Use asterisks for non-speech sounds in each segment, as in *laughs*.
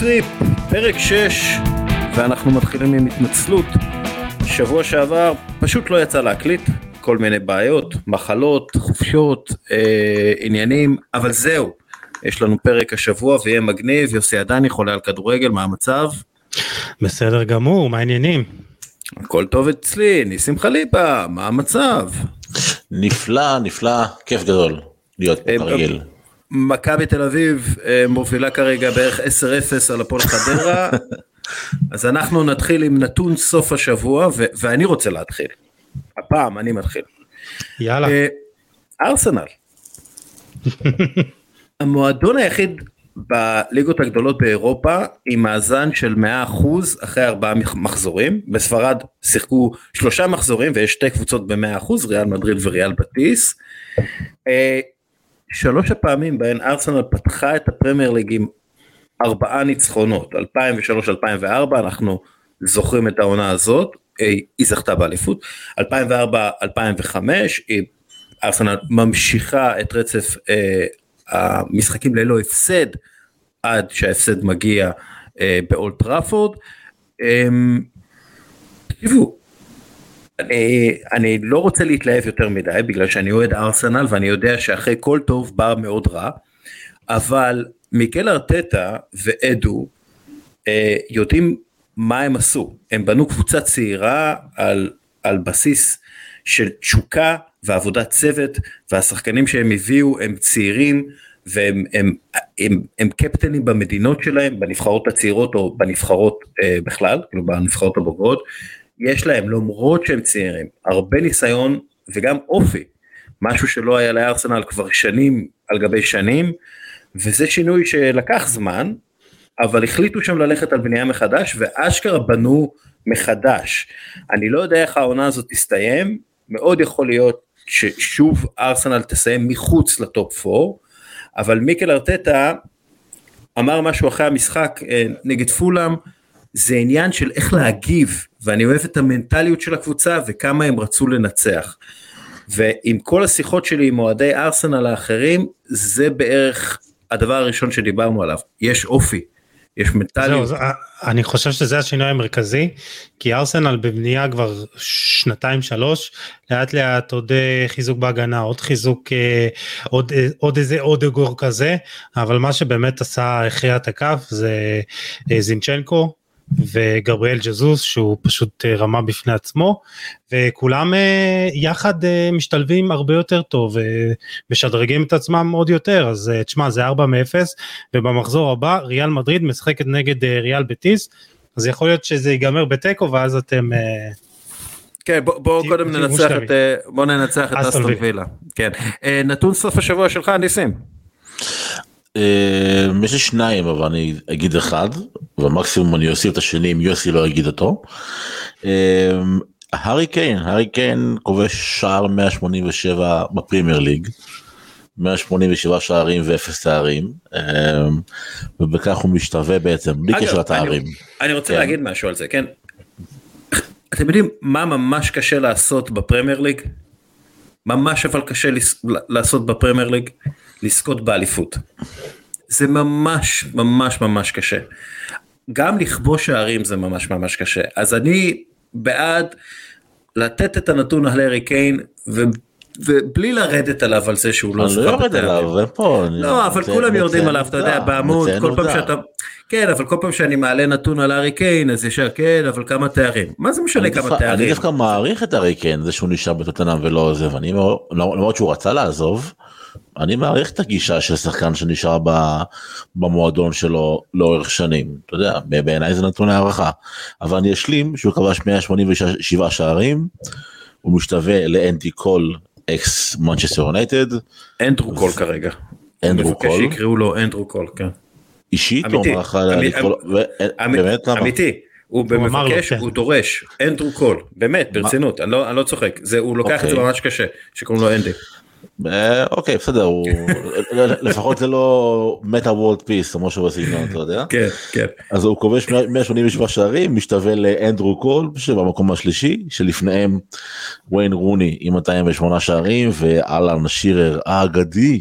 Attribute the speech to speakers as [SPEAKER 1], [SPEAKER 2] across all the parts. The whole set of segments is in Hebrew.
[SPEAKER 1] טריפ, פרק 6, ואנחנו מתחילים עם התנצלות. שבוע שעבר פשוט לא יצא להקליט, כל מיני בעיות, מחלות, חופשות, אה, עניינים, אבל זהו, יש לנו פרק השבוע ויהיה מגניב, יוסי עדני חולה על כדורגל, מה המצב?
[SPEAKER 2] בסדר גמור, מה העניינים?
[SPEAKER 1] הכל טוב אצלי, ניסים חליפה, מה המצב?
[SPEAKER 3] נפלא, נפלא, כיף גדול להיות פה
[SPEAKER 1] אה,
[SPEAKER 3] כרגיל.
[SPEAKER 1] מכבי תל אביב אה, מובילה כרגע בערך 10-0 על הפועל חדרה, *laughs* אז אנחנו נתחיל עם נתון סוף השבוע, ו- ואני רוצה להתחיל. הפעם אני מתחיל.
[SPEAKER 2] יאללה.
[SPEAKER 1] אה, ארסנל. *laughs* המועדון היחיד בליגות הגדולות באירופה עם מאזן של 100% אחרי ארבעה מח- מחזורים. בספרד שיחקו שלושה מחזורים ויש שתי קבוצות ב-100%, ריאל מדריד וריאל בטיס. שלוש הפעמים בהן ארסנל פתחה את הפרמייר ליג עם ארבעה ניצחונות, 2003-2004, אנחנו זוכרים את העונה הזאת, אה, היא זכתה באליפות, 2004-2005, היא- ארסנל ממשיכה את רצף אה, המשחקים ללא הפסד, עד שההפסד מגיע אה, באולט טראפורד. אה, תקשיבו, אני, אני לא רוצה להתלהב יותר מדי בגלל שאני אוהד ארסנל ואני יודע שאחרי כל טוב בא מאוד רע, אבל מיקל ארטטה ואדו אה, יודעים מה הם עשו, הם בנו קבוצה צעירה על, על בסיס של תשוקה ועבודת צוות והשחקנים שהם הביאו הם צעירים והם הם, הם, הם קפטנים במדינות שלהם, בנבחרות הצעירות או בנבחרות אה, בכלל, כאילו בנבחרות הבוגרות, יש להם למרות שהם צעירים הרבה ניסיון וגם אופי, משהו שלא היה לארסנל כבר שנים על גבי שנים, וזה שינוי שלקח זמן, אבל החליטו שם ללכת על בנייה מחדש ואשכרה בנו מחדש. אני לא יודע איך העונה הזאת תסתיים, מאוד יכול להיות ששוב ארסנל תסיים מחוץ לטופ 4, אבל מיקל ארטטה אמר משהו אחרי המשחק אה, נגד פולאם, זה עניין של איך להגיב, ואני אוהב את המנטליות של הקבוצה וכמה הם רצו לנצח. ועם כל השיחות שלי עם אוהדי ארסנל האחרים, זה בערך הדבר הראשון שדיברנו עליו, יש אופי, יש
[SPEAKER 2] זהו,
[SPEAKER 1] מנטליות.
[SPEAKER 2] אז, אה, אני חושב שזה השינוי המרכזי כי ארסנל בבנייה כבר שנתיים שלוש לאט לאט עוד אה, חיזוק בהגנה עוד חיזוק אה, עוד עוד איזה עוד אגור כזה אבל מה שבאמת עשה הכריע את הכף זה זינצ'נקו וגבריאל ג'זוס שהוא פשוט אה, רמה בפני עצמו וכולם אה, יחד אה, משתלבים הרבה יותר טוב ומשדרגים את עצמם עוד יותר אז תשמע זה 4 מ-0 ובמחזור הבא ריאל מדריד משחקת נגד ריאל בטיס אז יכול להיות שזה ייגמר בתיקו ואז אתם
[SPEAKER 1] כן, בוא, בוא קודם ננצח. את, בוא ננצח את
[SPEAKER 2] אסטון וילה.
[SPEAKER 1] כן. נתון סוף השבוע שלך, ניסים.
[SPEAKER 3] אה, יש לי שניים אבל אני אגיד אחד ומקסימום אני אוסיף את השני אם יוסי לא יגיד אותו. אה, הארי קיין הארי קיין כובש שער 187 בפרימייר ליג. 187 שערים ואפס תארים אה, ובכך הוא משתווה בעצם בלי קשר לתארים.
[SPEAKER 1] אני, רוצה
[SPEAKER 3] כן.
[SPEAKER 1] להגיד משהו על זה, כן. אתם יודעים מה ממש קשה לעשות בפרמייר ליג? ממש אבל קשה לעשות בפרמייר ליג? לזכות באליפות. זה ממש ממש ממש קשה. גם לכבוש שערים זה ממש ממש קשה. אז אני בעד לתת את הנתון על הארי קיין ו... ובלי לרדת עליו על זה שהוא לא
[SPEAKER 3] אני לא יורד. עליו, אין פה,
[SPEAKER 1] לא, אבל
[SPEAKER 3] מציין-
[SPEAKER 1] כולם יורדים עליו, אתה יודע, בעמוד, כל פעם. שאתה... כן, אבל כל פעם שאני מעלה נתון על הארי קיין, אז ישר כן, אבל כמה תארים. מה זה משנה כמה
[SPEAKER 3] דווקא- אני
[SPEAKER 1] תארים?
[SPEAKER 3] דווקא מעריך את הארי קיין זה שהוא נשאר בטוטנאם ולא עוזב אני מאוד- למרות שהוא רצה לעזוב. אני מעריך את הגישה של שחקן שנשאר ב- במועדון שלו לאורך שנים אתה יודע בעיניי זה נתון הערכה אבל אני אשלים שהוא כבש 187 שערים הוא משתווה לאנדי קול אקס מנצ'סטר יונייטד
[SPEAKER 1] אנדרו קול כרגע.
[SPEAKER 3] אנדרו
[SPEAKER 1] הוא מבקש
[SPEAKER 3] קול
[SPEAKER 1] שיקראו לו אנדרו קול, כן.
[SPEAKER 3] אישית הוא אמר לך לקרוא לו-
[SPEAKER 1] אמ-
[SPEAKER 3] באמת למה?
[SPEAKER 1] אמיתי. הוא
[SPEAKER 2] הוא אמר לו,
[SPEAKER 1] מבקש,
[SPEAKER 2] כן.
[SPEAKER 1] הוא דורש, אנדרו קול, באמת, ברצינות, אני לא לא צוחק, הוא לוקח את זה
[SPEAKER 3] אוקיי.
[SPEAKER 1] ממש קשה, שקוראים לו אנדי.
[SPEAKER 3] אה, אוקיי בסדר הוא לפחות זה לא מטה וורלד פיס או משהו בסגנון אתה יודע.
[SPEAKER 1] כן, כן.
[SPEAKER 3] אז הוא כובש 187 שערים משתווה לאנדרו קול שבמקום השלישי שלפניהם וויין רוני עם 208 שערים ואלן שירר האגדי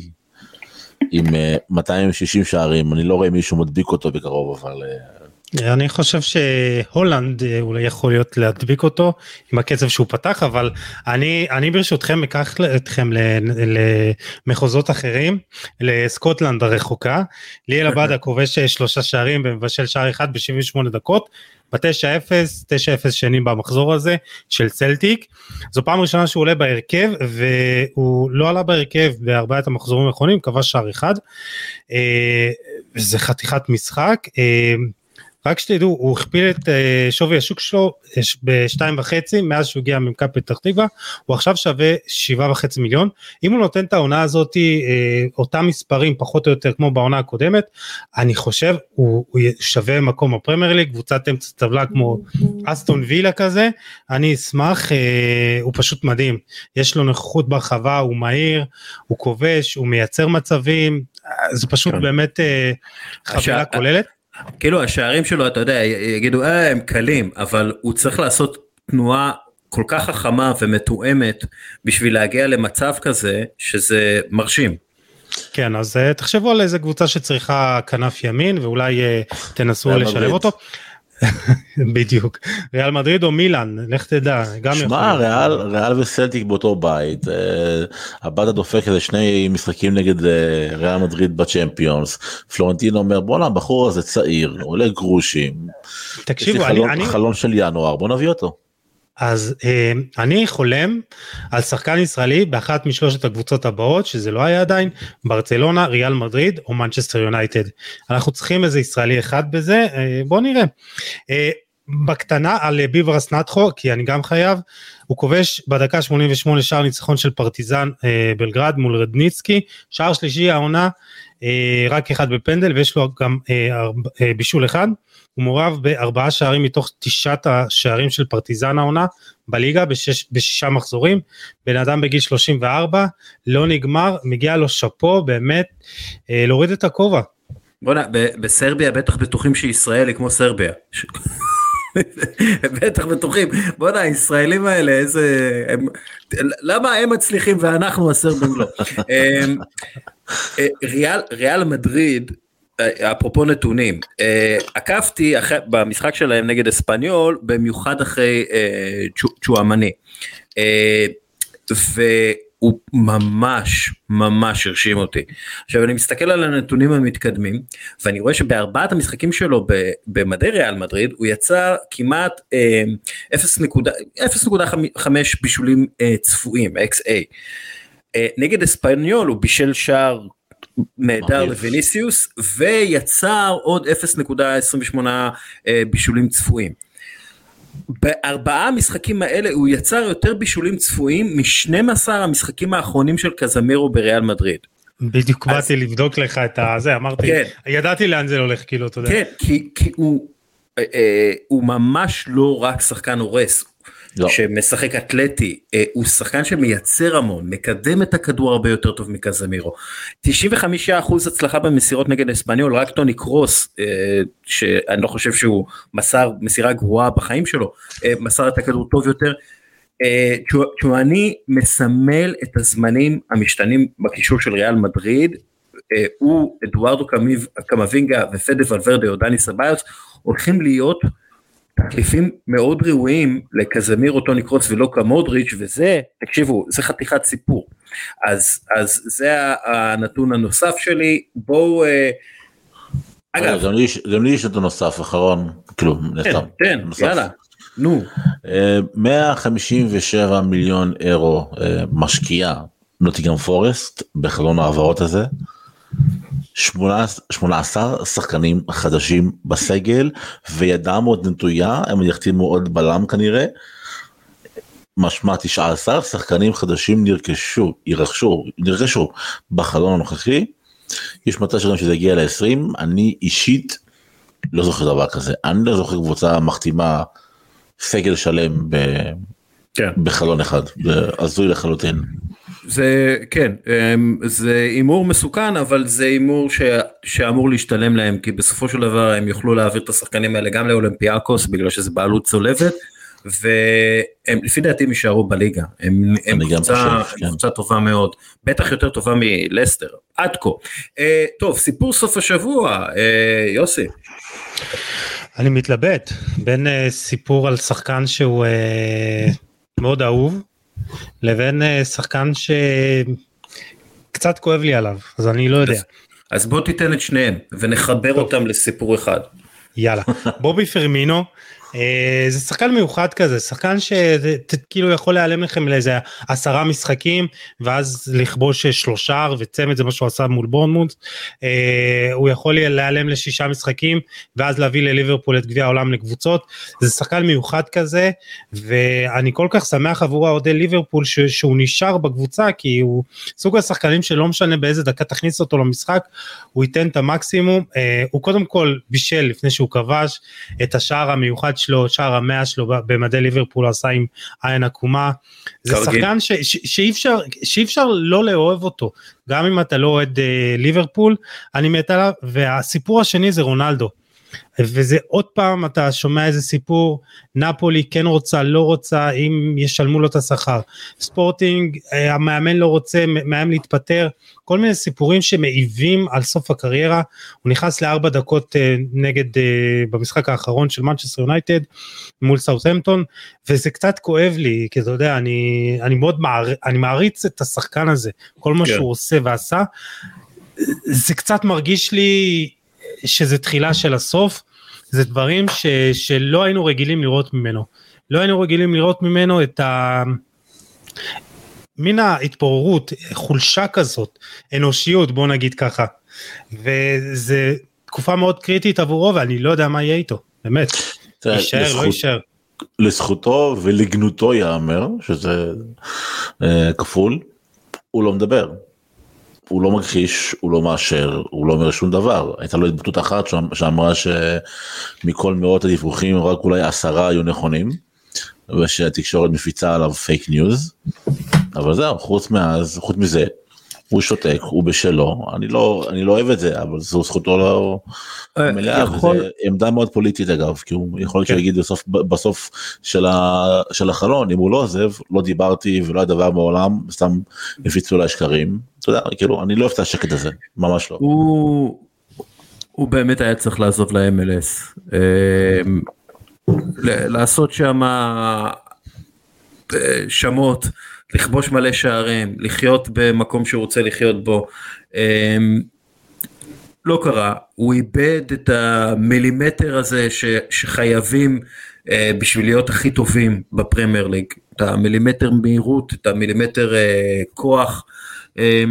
[SPEAKER 3] עם 260 שערים, אני לא רואה מישהו מדביק אותו בקרוב, אבל...
[SPEAKER 2] אני חושב שהאלנד אולי יכול להיות להדביק אותו עם הקצב שהוא פתח אבל אני אני ברשותכם אקח אתכם למחוזות אחרים לסקוטלנד הרחוקה. ליאל עבדה כובש שלושה שערים ומבשל שער אחד ב-78 דקות. ב-9-0 9-0 שנים במחזור הזה של צלטיק. זו פעם ראשונה שהוא עולה בהרכב והוא לא עלה בהרכב בארבעת המחזורים האחרונים כבש שער אחד. זה חתיכת משחק. רק שתדעו הוא הכפיל את אה, שווי השוק שלו אה, בשתיים וחצי מאז שהוא הגיע ממכבי פתח תקווה. הוא עכשיו שווה שבעה וחצי מיליון. אם הוא נותן את העונה הזאת אה, אותם מספרים פחות או יותר כמו בעונה הקודמת אני חושב הוא, הוא שווה מקום בפרמייר ליג קבוצת אמצע טבלה כמו אסטון וילה כזה. אני אשמח הוא פשוט מדהים. יש לו נוכחות ברחבה הוא מהיר הוא כובש הוא מייצר מצבים. זה פשוט כן. באמת חבילה כוללת.
[SPEAKER 1] כאילו השערים שלו אתה יודע יגידו אה הם קלים אבל הוא צריך לעשות תנועה כל כך חכמה ומתואמת בשביל להגיע למצב כזה שזה מרשים.
[SPEAKER 2] כן אז uh, תחשבו על איזה קבוצה שצריכה כנף ימין ואולי uh, תנסו לשלב אותו. *laughs* בדיוק ריאל מדריד או מילאן לך תדע גם
[SPEAKER 3] שמע ריאל ריאל וסלטיק באותו בית אה, הבאדה דופק איזה שני משחקים נגד אה, ריאל מדריד בצ'מפיונס פלורנטין אומר בואנה הבחור הזה צעיר עולה גרושים. תקשיבו אני חלון של ינואר בוא נביא אותו.
[SPEAKER 2] אז אה, אני חולם על שחקן ישראלי באחת משלושת הקבוצות הבאות שזה לא היה עדיין ברצלונה ריאל מדריד או מנצ'סטר יונייטד אנחנו צריכים איזה ישראלי אחד בזה אה, בוא נראה. אה, בקטנה על ביברס נטחו כי אני גם חייב הוא כובש בדקה 88 שער ניצחון של פרטיזן אה, בלגרד מול רדניצקי שער שלישי העונה אה, רק אחד בפנדל ויש לו גם אה, אה, בישול אחד. הוא מעורב בארבעה שערים מתוך תשעת השערים של פרטיזן העונה בליגה בשש, בשישה מחזורים. בן אדם בגיל 34 לא נגמר מגיע לו שאפו באמת להוריד את הכובע.
[SPEAKER 1] בוא'נה בסרביה בטח בטוחים שישראל היא כמו סרביה. בטח בטוחים בואנה הישראלים האלה איזה הם, למה הם מצליחים ואנחנו הסרבים לא. *laughs* אמ, ריאל ריאל מדריד אפרופו נתונים אה, עקבתי במשחק שלהם נגד אספניול במיוחד אחרי אה, צ'ואמני אה, והוא ממש ממש הרשים אותי. עכשיו אני מסתכל על הנתונים המתקדמים ואני רואה שבארבעת המשחקים שלו במדי ריאל מדריד הוא יצר כמעט 0.5 בישולים צפויים XA. נגד אספניול הוא בישל שער נהדר לוויניסיוס ויצר עוד 0.28 אה, בישולים צפויים. בארבעה המשחקים האלה הוא יצר יותר בישולים צפויים מ-12 המשחקים האחרונים של קזמירו בריאל מדריד.
[SPEAKER 2] בדיוק אז... באתי לבדוק לך את הזה אמרתי כן. ידעתי לאן זה הולך כאילו אתה יודע.
[SPEAKER 1] כן כי, כי הוא, אה, אה, הוא ממש לא רק שחקן הורס לא. שמשחק אתלטי, אה, הוא שחקן שמייצר המון, מקדם את הכדור הרבה יותר טוב מקזמירו. 95% הצלחה במסירות נגד אספניול, רק טוני קרוס, אה, שאני לא חושב שהוא מסר מסירה גרועה בחיים שלו, אה, מסר את הכדור טוב יותר. צ'ואני מסמל את הזמנים המשתנים בקישור של ריאל מדריד, הוא, אדוארדו קמבינגה ופדה ולוורדה או דני סביוס, הולכים להיות תחליפים מאוד ראויים לקזמירו טוני קרוץ ולא כמודריץ' וזה תקשיבו זה חתיכת סיפור. אז אז זה הנתון הנוסף שלי. בואו. אה,
[SPEAKER 3] אגב, גם לי יש נתון נוסף אחרון כאילו
[SPEAKER 1] כן, כן, יאללה. נו.
[SPEAKER 3] 157 אה, מיליון אירו אה, משקיעה נוטיגם פורסט בחלון ההעברות הזה 18 שחקנים חדשים בסגל וידם עוד נטויה הם יחתימו עוד בלם כנראה. משמע 19 שחקנים חדשים נרכשו ירכשו נרכשו בחלון הנוכחי. יש מצב שגם שזה יגיע ל-20 אני אישית לא זוכר דבר כזה אני לא זוכר קבוצה מחתימה סגל שלם ב... כן. בחלון אחד זה הזוי לחלוטין.
[SPEAKER 1] זה כן אמ, זה הימור מסוכן אבל זה הימור ש... שאמור להשתלם להם כי בסופו של דבר הם יוכלו להעביר את השחקנים האלה גם לאולימפיאקוס בגלל שזה בעלות צולבת והם לפי דעתי הם יישארו בליגה, הם, הם, קבוצה,
[SPEAKER 3] חושב, כן.
[SPEAKER 1] קבוצה טובה מאוד, בטח יותר טובה מלסטר, עד כה. אה, טוב, סיפור סוף השבוע, אה, יוסי.
[SPEAKER 2] אני מתלבט בין אה, סיפור על שחקן שהוא אה, מאוד אהוב לבין אה, שחקן שקצת כואב לי עליו אז אני לא יודע.
[SPEAKER 1] אז בוא תיתן את שניהם ונחבר אותם לסיפור אחד.
[SPEAKER 2] יאללה. בובי פרמינו זה שחקן מיוחד כזה שחקן שכאילו יכול להיעלם לכם לאיזה עשרה משחקים ואז לכבוש שלושה וצמד זה מה שהוא עשה מול בורנמוט. אה, הוא יכול להיעלם לשישה משחקים ואז להביא לליברפול את גביע העולם לקבוצות. זה שחקן מיוחד כזה ואני כל כך שמח עבור האוהדי ליברפול שהוא נשאר בקבוצה כי הוא סוג השחקנים שלא משנה באיזה דקה תכניס אותו למשחק הוא ייתן את המקסימום. אה, הוא קודם כל בישל לפני שהוא כבש את השער המיוחד שלו שער המאה שלו במדי ליברפול עשה עם עין עקומה זה. שחקן ש, ש, שאי אפשר שאי אפשר לא לאהוב אותו גם אם אתה לא אוהד אה, ליברפול אני מת עליו והסיפור השני זה רונלדו. וזה עוד פעם אתה שומע איזה סיפור נפולי כן רוצה לא רוצה אם ישלמו לו את השכר. ספורטינג אה, המאמן לא רוצה מאיים להתפטר. כל מיני סיפורים שמעיבים על סוף הקריירה. הוא נכנס לארבע דקות אה, נגד אה, במשחק האחרון של מנצ'סטר יונייטד מול סאוטהמפטון וזה קצת כואב לי כי אתה יודע אני אני מאוד מער, אני מעריץ את השחקן הזה. כל מה
[SPEAKER 1] כן.
[SPEAKER 2] שהוא עושה ועשה זה קצת מרגיש לי שזה תחילה של הסוף זה דברים ש, שלא היינו רגילים לראות ממנו. לא היינו רגילים לראות ממנו את ה... מין ההתפוררות חולשה כזאת אנושיות בוא נגיד ככה. וזה תקופה מאוד קריטית עבורו ואני לא יודע מה יהיה איתו באמת. יישאר לא יישאר.
[SPEAKER 3] לזכותו ולגנותו ייאמר שזה אה, כפול הוא לא מדבר. הוא לא מכחיש הוא לא מאשר הוא לא אומר שום דבר. הייתה לו התבטאות אחת שאמ- שאמרה שמכל מאות הדיווחים רק אולי עשרה היו נכונים ושהתקשורת מפיצה עליו פייק ניוז אבל זהו חוץ מאז חוץ מזה הוא שותק הוא בשלו אני לא אני לא אוהב את זה אבל זו זכותו לא מלאה,
[SPEAKER 1] יכול-
[SPEAKER 3] וזה עמדה מאוד פוליטית אגב, כי הוא יכול להיות
[SPEAKER 2] כן.
[SPEAKER 3] שהוא יגיד בסוף, בסוף של, ה, של החלון, אם הוא לא עוזב, לא דיברתי ולא היה דבר מעולם, סתם הפיצו עליי שקרים, אתה יודע, כאילו, אני לא אוהב את השקט הזה, ממש לא.
[SPEAKER 1] הוא, הוא באמת היה צריך לעזוב ל-MLS. אמ, לעשות שם שמות, לכבוש מלא שערים, לחיות במקום שהוא רוצה לחיות בו. אמ, לא קרה, הוא איבד את המילימטר הזה ש, שחייבים אה, בשביל להיות הכי טובים בפרמייר ליג, את המילימטר מהירות, את המילימטר אה, כוח. אה,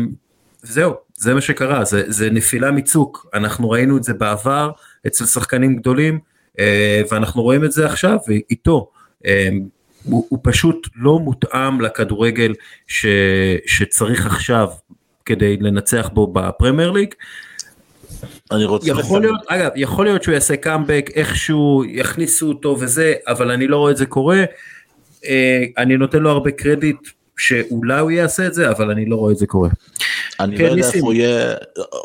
[SPEAKER 1] זהו, זה מה שקרה, זה, זה נפילה מצוק, אנחנו ראינו את זה בעבר אצל שחקנים גדולים, אה, ואנחנו רואים את זה עכשיו איתו. אה, הוא, הוא פשוט לא מותאם לכדורגל ש, שצריך עכשיו כדי לנצח בו בפרמייר ליג.
[SPEAKER 3] אני רוצה...
[SPEAKER 1] יכול להיות, אגב, יכול להיות שהוא יעשה קאמבק, איכשהו יכניסו אותו וזה, אבל אני לא רואה את זה קורה. אה, אני נותן לו הרבה קרדיט שאולי הוא יעשה את זה, אבל אני לא רואה את זה קורה.
[SPEAKER 3] אני
[SPEAKER 1] כן,
[SPEAKER 3] לא יודע. איפה הוא יהיה,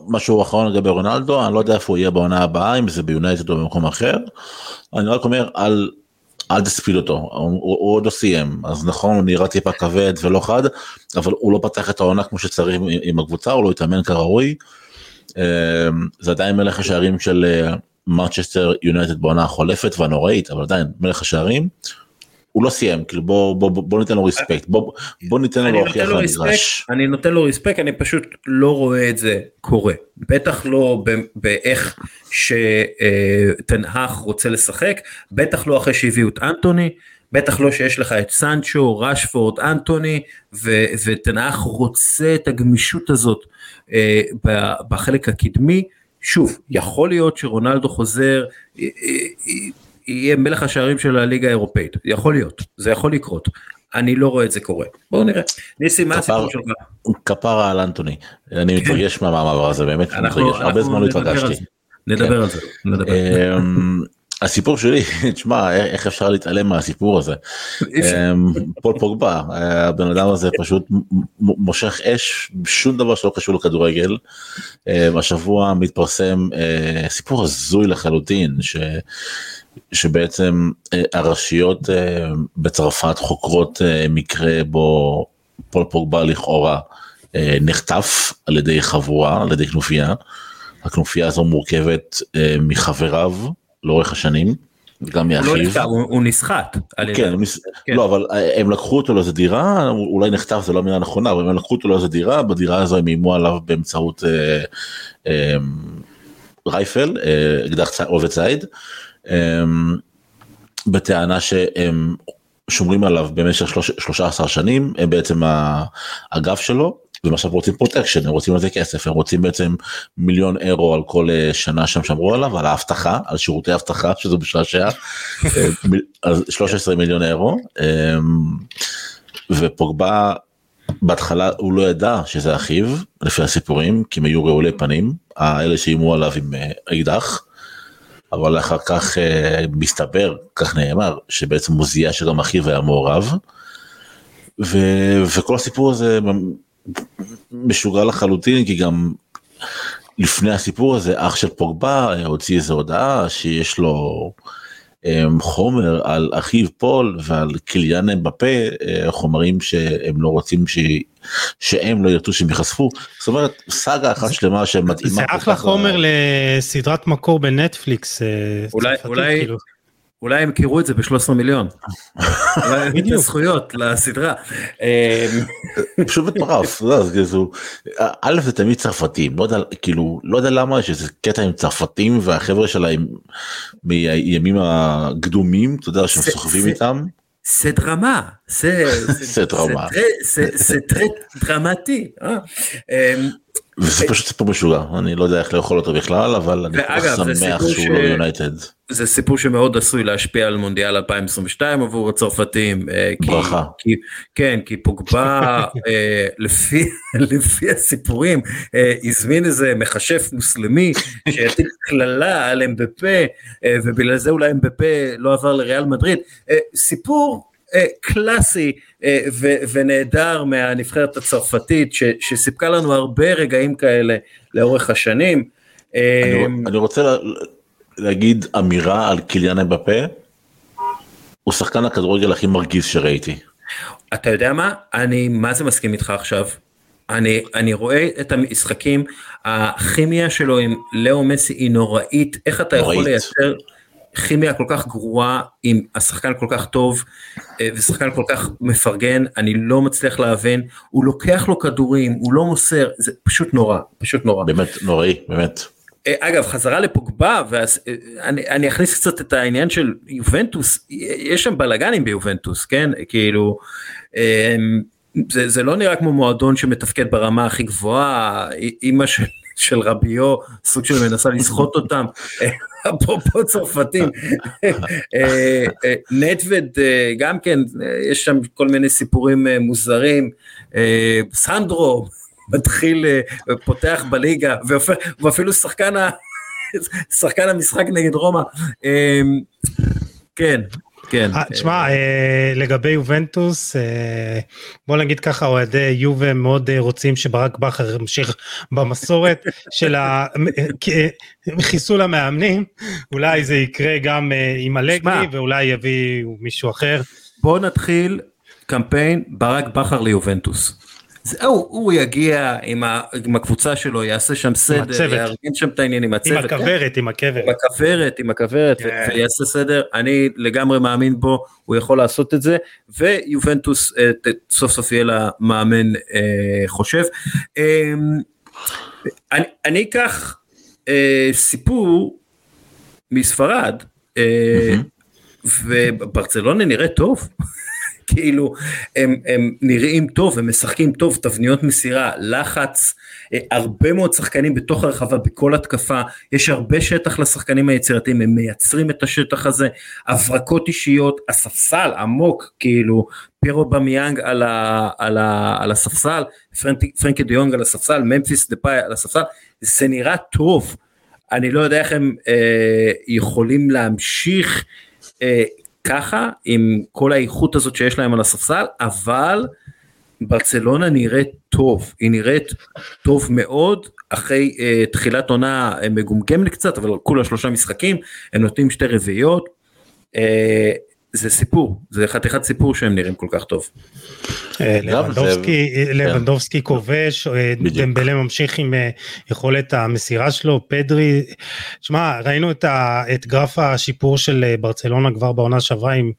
[SPEAKER 3] משהו אחרון לגבי רונלדו, אני לא יודע איפה הוא יהיה בעונה הבאה, אם זה ביונייטד או במקום אחר. אני רק אומר, אל, אל תספיד אותו, הוא, הוא, עוד לא סיים, אז נכון, הוא נראה טיפה כבד ולא חד, אבל הוא לא פתח את העונה כמו שצריך עם, עם הקבוצה, הוא לא התאמן כראוי. אה, זה עדיין מלך השערים של מנצ'סטר יונייטד בעונה החולפת והנוראית, אבל עדיין מלך השערים. הוא לא סיים, כאילו בוא, בוא, בוא, בוא ניתן לו ריספקט, בוא, בוא ניתן לו להוכיח.
[SPEAKER 1] ריספקט, אני נותן לו ריספקט, אני פשוט לא רואה את זה קורה. בטח לא באיך שתנהך רוצה לשחק, בטח לא אחרי שהביאו את אנטוני, בטח לא שיש לך את סנצ'ו, רשפורד, אנטוני, ו- ותנהך רוצה את הגמישות הזאת אה, בחלק הקדמי. שוב, יכול להיות שרונלדו חוזר, אה, אה, יהיה מלך השערים של הליגה האירופאית, יכול להיות, זה יכול לקרות. אני לא רואה את זה קורה. בואו נראה. ניסי, מה הסיפור שלך?
[SPEAKER 3] כפרה על אנטוני, אני מתרגש מהמעבר הזה, באמת הרבה זמן לא התרגשתי.
[SPEAKER 1] נדבר על זה. נדבר.
[SPEAKER 3] אמ, הסיפור שלי, *laughs* תשמע, איך אפשר להתעלם מהסיפור הזה? אמ, פול פוגבה, הבן אדם הזה פשוט מושך אש, שום דבר שלא קשור לכדורגל. אמ, השבוע מתפרסם סיפור הזוי לחלוטין, ש... שבעצם אה, הרשויות אה, בצרפת חוקרות מקרה בו פול פוגבה לכאורה נחטף על ידי חבורה, על ידי כנופיה. הכנופיה הזו מורכבת מחבריו לאורך השנים. גם
[SPEAKER 1] לא
[SPEAKER 3] מאחיו.
[SPEAKER 1] הוא, הוא נסחט.
[SPEAKER 3] כן, כן. לא אבל אה, הם לקחו אותו לאיזה דירה אולי נחטף זה לא המילה נכונה אבל הם לקחו אותו לאיזה דירה בדירה הזו הם איימו עליו באמצעות אה, אה, רייפל אה, אקדח אה, עובד צייד אה, בטענה שהם שומרים עליו במשך 13 שנים הם בעצם האגף שלו והם עכשיו רוצים protection, הם רוצים על זה כסף, הם רוצים בעצם מיליון אירו על כל אה, שנה שהם שמרו עליו, על האבטחה, על שירותי אבטחה, *laughs* שזה משעשע, אז 13 מיליון אירו, אמ, ופוגבה בהתחלה הוא לא ידע שזה אחיו, לפי הסיפורים, כי הם היו רעולי פנים, האלה שאיימו עליו עם אה, אקדח. אבל אחר כך uh, מסתבר, כך נאמר, שבעצם הוא זיהה שגם אחיו היה מעורב. ו, וכל הסיפור הזה משוגע לחלוטין כי גם לפני הסיפור הזה אח של פוגבה הוציא איזה הודעה שיש לו חומר על אחיו פול ועל קיליאן אמבפה uh, חומרים שהם לא רוצים ש... שהם לא ירצו שהם ייחשפו זאת אומרת סאגה אחת שלמה שמתאימה.
[SPEAKER 2] זה אחלה חומר לסדרת מקור בנטפליקס. אה,
[SPEAKER 1] אולי אולי כאילו. אולי הם קירו את זה ב-13 מיליון. *laughs* בדיוק. זכויות לסדרה.
[SPEAKER 3] אמ, פשוט מטורף. *laughs* לא, א' זה תמיד צרפתים, לא יודע, כאילו, לא יודע למה יש איזה קטע עם צרפתים והחבר'ה שלהם מימים הקדומים, אתה יודע, שהם סוחבים איתם.
[SPEAKER 1] זה דרמה,
[SPEAKER 3] זה
[SPEAKER 1] דרמטי.
[SPEAKER 3] וזה פשוט סיפור משוגע אני לא יודע איך לאכול אותו בכלל אבל אני שמח שהוא לא יונייטד.
[SPEAKER 1] זה סיפור שמאוד עשוי להשפיע על מונדיאל 2022 עבור הצרפתים.
[SPEAKER 3] אה, ברכה.
[SPEAKER 1] כי, כן כי פוגבה *laughs* אה, לפי *laughs* לפי הסיפורים אה, הזמין איזה מכשף מוסלמי שיטיל קללה על אמבפה ובגלל זה אולי אמבפה לא עבר לריאל מדריד סיפור קלאסי אה, ונהדר מהנבחרת הצרפתית ש, שסיפקה לנו הרבה רגעים כאלה לאורך השנים.
[SPEAKER 3] אני, אה, אני רוצה להגיד אמירה על קיליאן אמבפה, הוא שחקן הכדורגל הכי מרגיז שראיתי.
[SPEAKER 1] אתה יודע מה? אני מה זה מסכים איתך עכשיו. אני, אני רואה את המשחקים, הכימיה שלו עם לאו מסי היא נוראית, איך אתה נוראית. יכול לייצר כימיה כל כך גרועה עם השחקן כל כך טוב אה, ושחקן כל כך מפרגן, אני לא מצליח להבין, הוא לוקח לו כדורים, הוא לא מוסר, זה פשוט נורא, פשוט נורא.
[SPEAKER 3] באמת נוראי, באמת.
[SPEAKER 1] אה, אגב, חזרה לפוגבה, ואני אה, אכניס קצת את העניין של יובנטוס, יש שם בלאגנים ביובנטוס, כן? כאילו, זה, זה לא נראה כמו מועדון שמתפקד ברמה הכי גבוהה, אימא של, של רביו, סוג של מנסה לסחוט אותם. אפרופו צרפתים, אה, אה, נטווד אה, גם כן, יש שם כל מיני סיפורים מוזרים, סנדרו מתחיל, פותח בליגה, ואפילו שחקן, המשחק נגד רומא, כן, כן.
[SPEAKER 2] אה, תשמע, אה, לגבי יובנטוס, אה, בוא נגיד ככה, אוהדי יובה מאוד רוצים שברק בכר ימשיך במסורת *laughs* של חיסול המאמנים, אולי זה יקרה גם עם אלגרי ואולי יביאו מישהו אחר.
[SPEAKER 1] בוא נתחיל קמפיין ברק בכר ליובנטוס. זהו, הוא יגיע עם, ה, עם הקבוצה שלו, יעשה שם סדר, יארגן שם את העניינים,
[SPEAKER 2] עם הצוות. עם הכוורת, עם הכוורת. עם
[SPEAKER 1] הכוורת, עם הכוורת, כן. ויעשה סדר, אני לגמרי מאמין בו, הוא יכול לעשות את זה, ויובנטוס אה, סוף סוף יהיה לה מאמן אה, חושב. אה, אני, אני אקח אה, סיפור מספרד, אה, וברצלונה נראה טוב. כאילו הם, הם נראים טוב, הם משחקים טוב, תבניות מסירה, לחץ, אה, הרבה מאוד שחקנים בתוך הרחבה, בכל התקפה, יש הרבה שטח לשחקנים היצירתיים, הם מייצרים את השטח הזה, הברקות אישיות, הספסל עמוק, כאילו פירו במיאנג על, ה, על, ה, על הספסל, פרנקי דיונג על הספסל, ממפיס דה פאי על הספסל, זה נראה טוב. אני לא יודע איך הם אה, יכולים להמשיך אה, ככה עם כל האיכות הזאת שיש להם על הספסל, אבל ברצלונה נראית טוב, היא נראית טוב מאוד, אחרי אה, תחילת עונה מגומגמת קצת, אבל כולה שלושה משחקים, הם נותנים שתי רביעיות. אה, זה סיפור, זה חתיכת סיפור שהם נראים כל כך טוב.
[SPEAKER 2] אה, לבנדובסקי כן. כובש, אה, דמבלה ממשיך עם אה, יכולת המסירה שלו, פדרי, שמע ראינו את גרף השיפור של ברצלונה כבר בעונה שעברה עם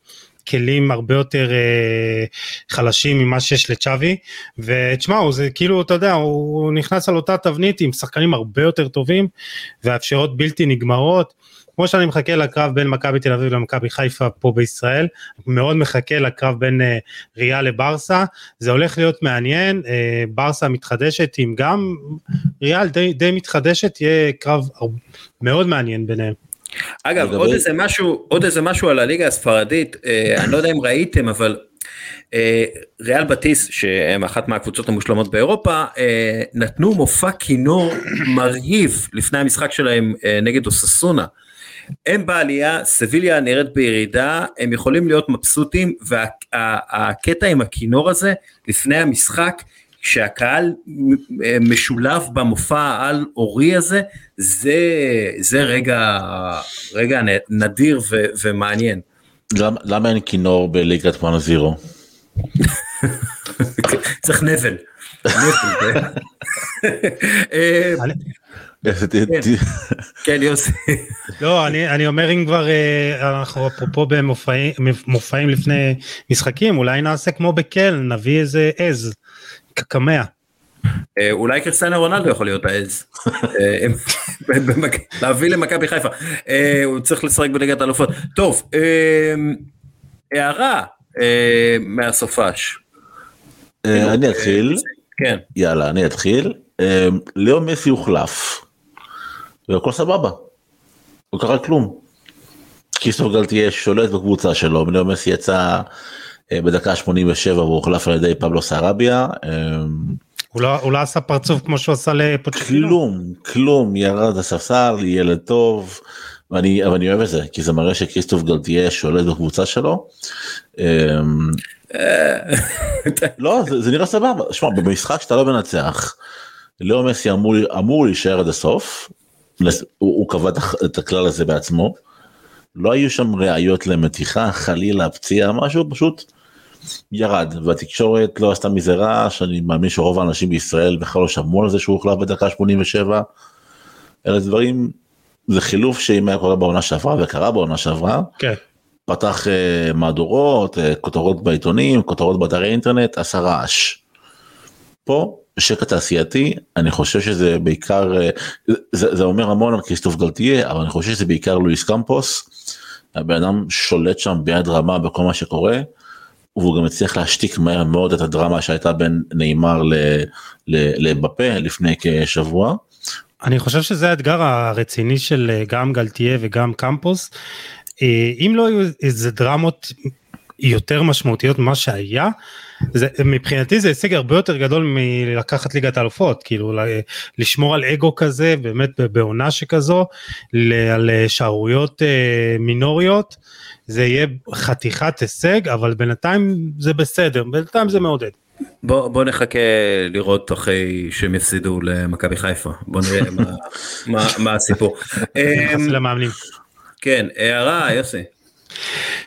[SPEAKER 2] כלים הרבה יותר אה, חלשים ממה שיש לצ'אבי ותשמעו זה כאילו אתה יודע הוא נכנס על אותה תבנית עם שחקנים הרבה יותר טובים והאפשרות בלתי נגמרות כמו שאני מחכה לקרב בין מכבי תל אביב למכבי חיפה פה בישראל, מאוד מחכה לקרב בין uh, ריאל לברסה, זה הולך להיות מעניין, uh, ברסה מתחדשת עם גם ריאל די, די מתחדשת, יהיה קרב מאוד מעניין ביניהם.
[SPEAKER 1] אגב עוד איזה משהו עוד איזה משהו על הליגה הספרדית אה, אני לא יודע אם ראיתם אבל אה, ריאל בטיס שהם אחת מהקבוצות המושלמות באירופה אה, נתנו מופע כינור מרהיב לפני המשחק שלהם אה, נגד אוססונה. הם בעלייה, סביליה נראית בירידה, הם יכולים להיות מבסוטים, והקטע עם הכינור הזה, לפני המשחק, כשהקהל משולב במופע העל אורי הזה, זה, זה רגע, רגע נדיר ו, ומעניין.
[SPEAKER 3] למה, למה אין כינור בליגת פאנה זירו? *laughs*
[SPEAKER 1] צריך נבל. *laughs* *laughs*
[SPEAKER 2] כן. כן יוסי. לא אני אומר אם כבר אה, אנחנו אפרופו במופעים לפני משחקים אולי נעשה כמו בקל נביא איזה עז קמע.
[SPEAKER 1] אה, אולי קריסטיאנו רונלדו יכול להיות העז. אה, להביא למכבי חיפה. הוא צריך לשחק בליגת האלופות. טוב, הערה מהסופש.
[SPEAKER 3] אני אתחיל. כן. יאללה אני אתחיל. ליאו מסי הוחלף. והכל סבבה. לא קרה כלום. כיסטוף גלטיה שולט בקבוצה שלו, מנהל מסי יצא אה, בדקה 87 והוא הוחלף על ידי פבלו סרביה.
[SPEAKER 2] אה, הוא לא, הוא לא עשה פרצוף כמו שהוא עשה לפוצ'קינו?
[SPEAKER 3] כלום, כלום, ירד לספסל, ילד טוב, ואני, אבל אני אוהב את זה, כי זה מראה שכריסטוף גלטיה שולט בקבוצה שלו. אה, לא, זה, זה נראה סבבה, שמע, במשחק שאתה לא מנצח, ליאו מסי אמור, אמור להישאר עד הסוף, הוא, הוא קבע את הכלל הזה בעצמו. לא היו שם ראיות למתיחה חלילה פציעה משהו פשוט ירד והתקשורת לא עשתה מזה רעש אני מאמין שרוב האנשים בישראל בכלל לא שמעו על זה שהוא הוחלף בדקה 87. אלה דברים זה חילוף שאם היה קורה בעונה שעברה וקרה בעונה שעברה. כן. פתח uh, מהדורות uh, כותרות בעיתונים כותרות באתרי אינטרנט עשה רעש. פה שקע תעשייתי אני חושב שזה בעיקר אה, זה, זה אומר המון על כריסטוף גלטיה אבל אני חושב שזה בעיקר לואיס קמפוס. הבן אדם שולט שם ביד רמה בכל מה שקורה. והוא גם הצליח להשתיק מהר מאוד את הדרמה שהייתה בין נאמר לבפה לפני כשבוע.
[SPEAKER 2] אני חושב שזה האתגר הרציני של אה, גם גלטיה וגם קמפוס. אה, אם לא היו איזה דרמות יותר משמעותיות ממה שהיה זה מבחינתי זה הישג הרבה יותר גדול מלקחת ליגת האלופות כאילו לשמור על אגו כזה באמת בעונה שכזו על שערוריות אה, מינוריות זה יהיה חתיכת הישג אבל בינתיים זה בסדר בינתיים זה מעודד.
[SPEAKER 1] בוא, בוא נחכה לראות אחרי שהם יפסידו למכבי חיפה בוא נראה מה, *laughs* מה, מה הסיפור.
[SPEAKER 2] למאמנים.
[SPEAKER 1] כן הערה יוסי.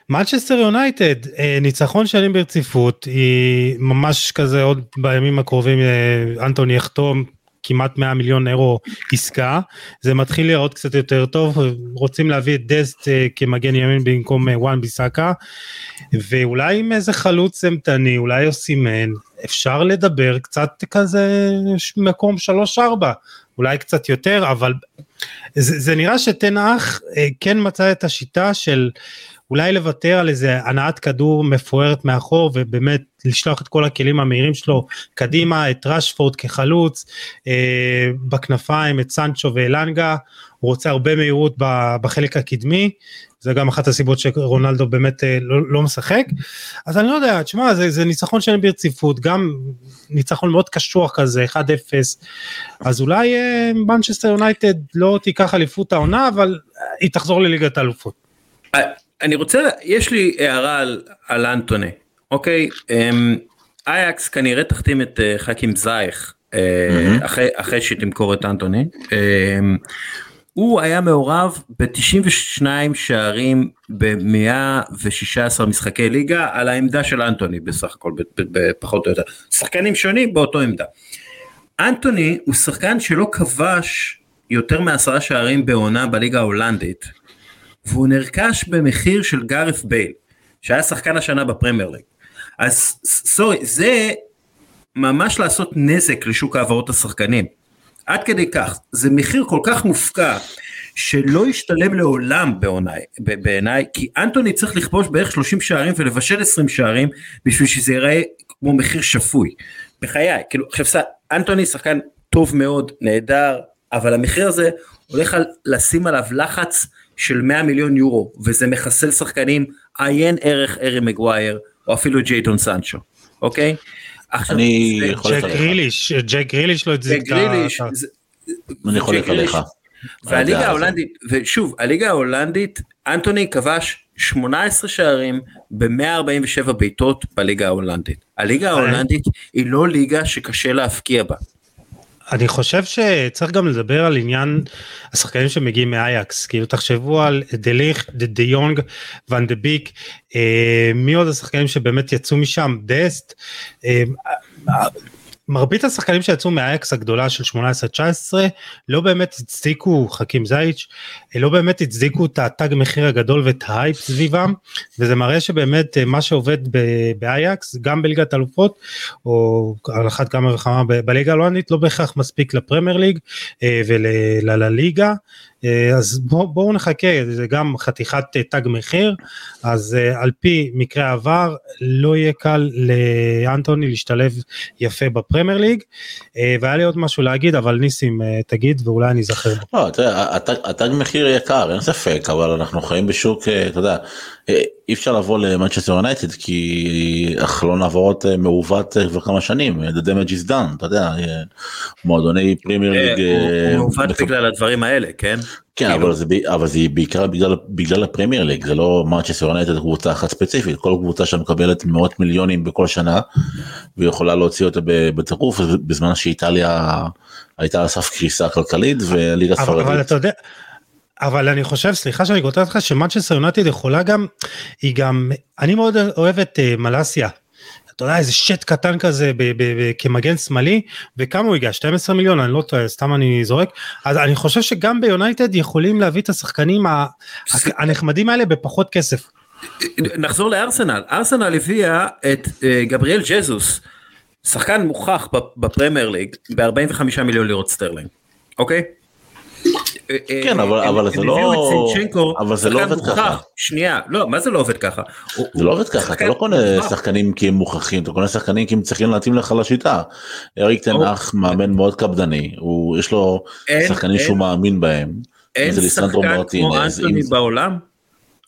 [SPEAKER 2] מנצ'סטר יונייטד אה, ניצחון שנים ברציפות היא ממש כזה עוד בימים הקרובים אה, אנטוני יחתום כמעט 100 מיליון אירו עסקה. זה מתחיל לראות קצת יותר טוב רוצים להביא את דסט אה, כמגן ימין במקום וואן ביסאקה. ואולי עם איזה חלוץ אימתני אולי יוסימן אפשר לדבר קצת כזה מקום 3-4 אולי קצת יותר אבל זה, זה נראה שתנח כן מצא את השיטה של אולי לוותר על איזה הנעת כדור מפוארת מאחור ובאמת לשלוח את כל הכלים המהירים שלו קדימה, את רשפורד כחלוץ, אה, בכנפיים את סנצ'ו ואלנגה, הוא רוצה הרבה מהירות בחלק הקדמי, זה גם אחת הסיבות שרונלדו באמת אה, לא, לא משחק, אז אני לא יודע, תשמע, זה, זה ניצחון שאין ברציפות, גם ניצחון מאוד קשוח כזה, 1-0, אז אולי מנצ'סטר אה, יונייטד לא תיקח אליפות העונה, אבל היא תחזור לליגת האלופות.
[SPEAKER 1] אה, אני רוצה, יש לי הערה על, על אנטוני, אוקיי? אמ, אייקס כנראה תחתים את חכים זייך mm-hmm. אחרי, אחרי שתמכור את אנטוני. אמ, הוא היה מעורב ב-92 שערים ב-116 משחקי ליגה על העמדה של אנטוני בסך הכל, פחות או יותר. שחקנים שונים באותו עמדה. אנטוני הוא שחקן שלא כבש יותר מעשרה שערים בעונה בליגה ההולנדית, והוא נרכש במחיר של גארף בייל, שהיה שחקן השנה בפרמייר ליג. אז סורי, זה ממש לעשות נזק לשוק העברות השחקנים. עד כדי כך, זה מחיר כל כך מופקע, שלא ישתלם לעולם בעיניי, בעיניי, כי אנטוני צריך לכבוש בערך 30 שערים ולבשל 20 שערים, בשביל שזה ייראה כמו מחיר שפוי. בחיי, כאילו, עכשיו, אנטוני שחקן טוב מאוד, נהדר, אבל המחיר הזה הולך על לשים עליו לחץ של 100 מיליון יורו, וזה מחסל שחקנים עיין ערך ארי מגווייר, או אפילו ג'יידון סנצ'ו, אוקיי?
[SPEAKER 3] אני חולק
[SPEAKER 2] עליך. ג'ק גריליש, ג'ק גריליש לא הצדיק את ה...
[SPEAKER 3] אני חולק עליך.
[SPEAKER 1] והליגה ההולנדית, ושוב, הליגה ההולנדית, אנטוני כבש 18 שערים ב-147 בעיטות בליגה ההולנדית. הליגה ההולנדית היא לא ליגה שקשה להפקיע בה.
[SPEAKER 2] אני חושב שצריך גם לדבר על עניין השחקנים שמגיעים מאייקס. כאילו תחשבו על דליך דה יונג ואן דה ביק. אה, מי עוד השחקנים שבאמת יצאו משם? דסט. אה, מרבית השחקנים שיצאו מהאייקס הגדולה של 18-19 לא באמת הצדיקו חכים זייץ' לא באמת הצדיקו את התג מחיר הגדול ואת ההייפ סביבם וזה מראה שבאמת אה, מה שעובד באייקס גם בליגת אלופות או על אחת כמה וכמה בליגה ההולנדית לא בהכרח מספיק לפרמייר ליג ולליגה אה, אז בואו בוא נחכה זה גם חתיכת אה, תג מחיר אז אה, על פי מקרה עבר לא יהיה קל לאנטוני להשתלב יפה בפרמייר ליג והיה לי עוד משהו להגיד אבל ניסים תגיד ואולי אני אזכר.
[SPEAKER 3] לא, התג מחיר יקר אין ספק אבל אנחנו חיים בשוק אתה יודע אי אפשר לבוא למנצ'סטר יונייטד כי החלון העברות מעוות כבר כמה שנים the damage is done אתה יודע מועדוני פרימייר ליג
[SPEAKER 1] הוא מעוות בגלל הדברים האלה כן
[SPEAKER 3] כן כאילו... אבל זה אבל זה בעיקר בגלל בגלל הפרמייר ליג זה לא מנצ'סטר יונייטד קבוצה אחת ספציפית כל קבוצה שמקבלת מאות מיליונים בכל שנה ויכולה להוציא אותה בטירוף בזמן שאיטליה הייתה על סף קריסה כלכלית וליגה ספרדית.
[SPEAKER 2] אבל אתה יודע. אבל אני חושב סליחה שאני קוטע אותך שמנצ'סטר יונייטד יכולה גם היא גם אני מאוד אוהב את אה, מלאסיה. אתה יודע איזה שד קטן כזה ב- ב- ב- כמגן שמאלי וכמה הוא הגיע? 12 מיליון אני לא טועה סתם אני זורק. אז אני חושב שגם ביונייטד יכולים להביא את השחקנים הנחמדים האלה בפחות כסף.
[SPEAKER 1] נחזור לארסנל. ארסנל הביאה את אה, גבריאל ג'זוס שחקן מוכח בפרמייר ליג ב-45 מיליון לירות סטרלינג. אוקיי.
[SPEAKER 3] כן אבל אבל זה לא אבל זה לא עובד ככה
[SPEAKER 1] שנייה לא מה זה לא עובד ככה
[SPEAKER 3] זה לא עובד ככה אתה לא קונה שחקנים כי הם מוכרחים אתה קונה שחקנים כי הם צריכים להתאים לך לשיטה. אריק תנח מאמן מאוד קפדני הוא יש לו שחקנים שהוא מאמין בהם.
[SPEAKER 1] אין שחקן כמו אנטוני בעולם?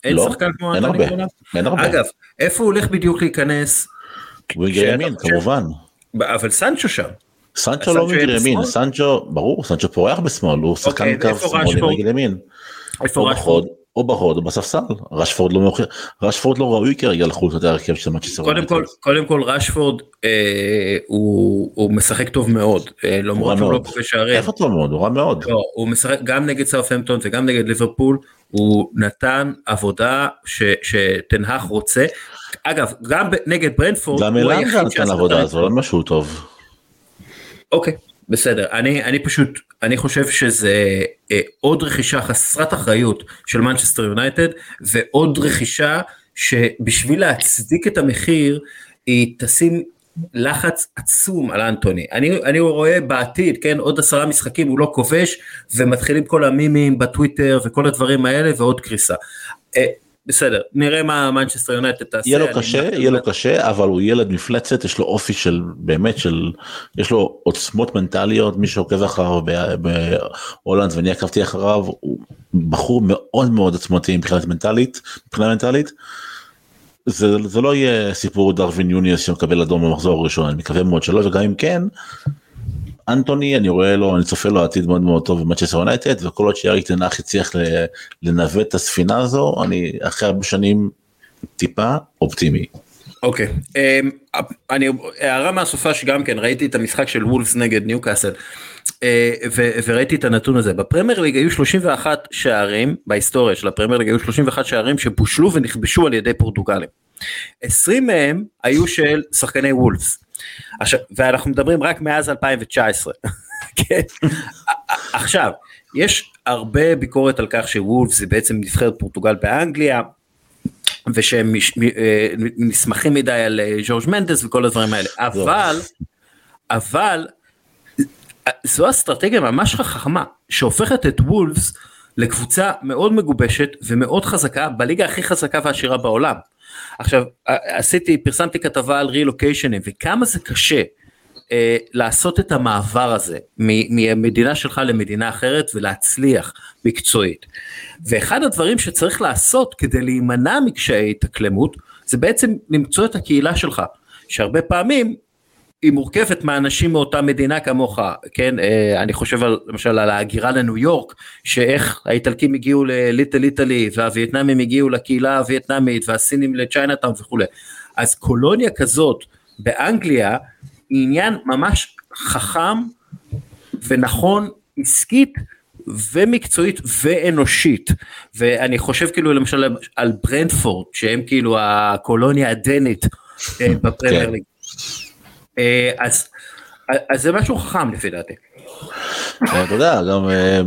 [SPEAKER 1] אין
[SPEAKER 3] לא,
[SPEAKER 1] שחקן כמו אנטוני בעולם? אגב איפה הוא הולך בדיוק להיכנס?
[SPEAKER 3] ווינגר ימין כמובן.
[SPEAKER 1] אבל סנצ'ו שם.
[SPEAKER 3] סנצ'ו לא מגר ימין, סנצ'ו, ברור, סנצ'ו פורח בשמאל, הוא שחקן
[SPEAKER 1] אוקיי,
[SPEAKER 3] קו שמאלי רגל ימין.
[SPEAKER 1] איפה רשפורד?
[SPEAKER 3] או בחוד או בספסל, רשפורד לא מוכר, רשפורד לא ראוי כרגע לחוץ את ההרכב של מצ'סטר.
[SPEAKER 1] קודם כל, קודם כל רשפורד אה, הוא, הוא משחק טוב מאוד, אה, למרות שהוא לא כובש שערים.
[SPEAKER 3] איפה טוב מאוד? הוא רע מאוד.
[SPEAKER 1] לא, הוא משחק גם נגד סאופהמפטון וגם נגד ליברפול, הוא נתן עבודה שתנהך רוצה. אגב, גם נגד ברנפורד,
[SPEAKER 3] גם אלנגה נתן עבודה, זה לא משהו טוב.
[SPEAKER 1] אוקיי, בסדר. אני, אני פשוט, אני חושב שזה אה, עוד רכישה חסרת אחריות של מנצ'סטר יונייטד, ועוד רכישה שבשביל להצדיק את המחיר, היא תשים לחץ עצום על אנטוני. אני, אני רואה בעתיד, כן, עוד עשרה משחקים הוא לא כובש, ומתחילים כל המימים בטוויטר וכל הדברים האלה, ועוד קריסה. אה, בסדר, נראה מה מנצ'סטר יונייטד תעשה.
[SPEAKER 3] יהיה לו קשה, יהיה לו קשה, אבל הוא ילד מפלצת, יש לו אופי של באמת של, יש לו עוצמות מנטליות, מי שעוקב אחריו בהולנד ואני עקבתי אחריו, הוא בחור מאוד מאוד עצמתי מבחינת מנטלית, מבחינה מנטלית. זה, זה לא יהיה סיפור דרווין נונייס שמקבל אדום במחזור הראשון, אני מקווה מאוד שלא, וגם אם כן, אנטוני אני רואה לו אני צופה לו עתיד מאוד מאוד טוב במנצ'סטר יונייטד וכל עוד שאריק טן האח הצליח לנווט את הספינה הזו אני אחרי הרבה שנים טיפה אופטימי.
[SPEAKER 1] אוקיי okay. אמ, um, אני הערה מהסופה שגם כן ראיתי את המשחק של וולפס נגד ניוקאסל uh, וראיתי את הנתון הזה בפרמייר ליג היו 31 שערים בהיסטוריה של הפרמייר ליג היו 31 שערים שבושלו ונכבשו על ידי פורטוגלים. 20 מהם היו של שחקני וולפס. עכשיו, ואנחנו מדברים רק מאז 2019. *laughs* כן? עכשיו, יש הרבה ביקורת על כך שוולף זה בעצם נבחרת פורטוגל באנגליה, ושהם אה, נסמכים מדי על אה, ז'ורג' מנדס וכל הדברים האלה, אבל, אבל, זו אסטרטגיה ממש חכמה, שהופכת את וולפס לקבוצה מאוד מגובשת ומאוד חזקה בליגה הכי חזקה ועשירה בעולם. עכשיו עשיתי פרסמתי כתבה על רילוקיישנים וכמה זה קשה אה, לעשות את המעבר הזה ממדינה שלך למדינה אחרת ולהצליח מקצועית. ואחד הדברים שצריך לעשות כדי להימנע מקשיי התאקלמות זה בעצם למצוא את הקהילה שלך שהרבה פעמים היא מורכבת מאנשים מאותה מדינה כמוך, כן, אה, אני חושב על, למשל על ההגירה לניו יורק, שאיך האיטלקים הגיעו לליטל איטלי והווייטנאמים הגיעו לקהילה הווייטנאמית והסינים לצ'יינאטאון וכולי. אז קולוניה כזאת באנגליה היא עניין ממש חכם ונכון עסקית ומקצועית ואנושית ואני חושב כאילו למשל על ברנדפורד שהם כאילו הקולוניה הדנית אה, בפרמייר ליג. אה, אז, אז זה משהו חכם לפי דעתי.
[SPEAKER 3] אה, אתה יודע גם אה,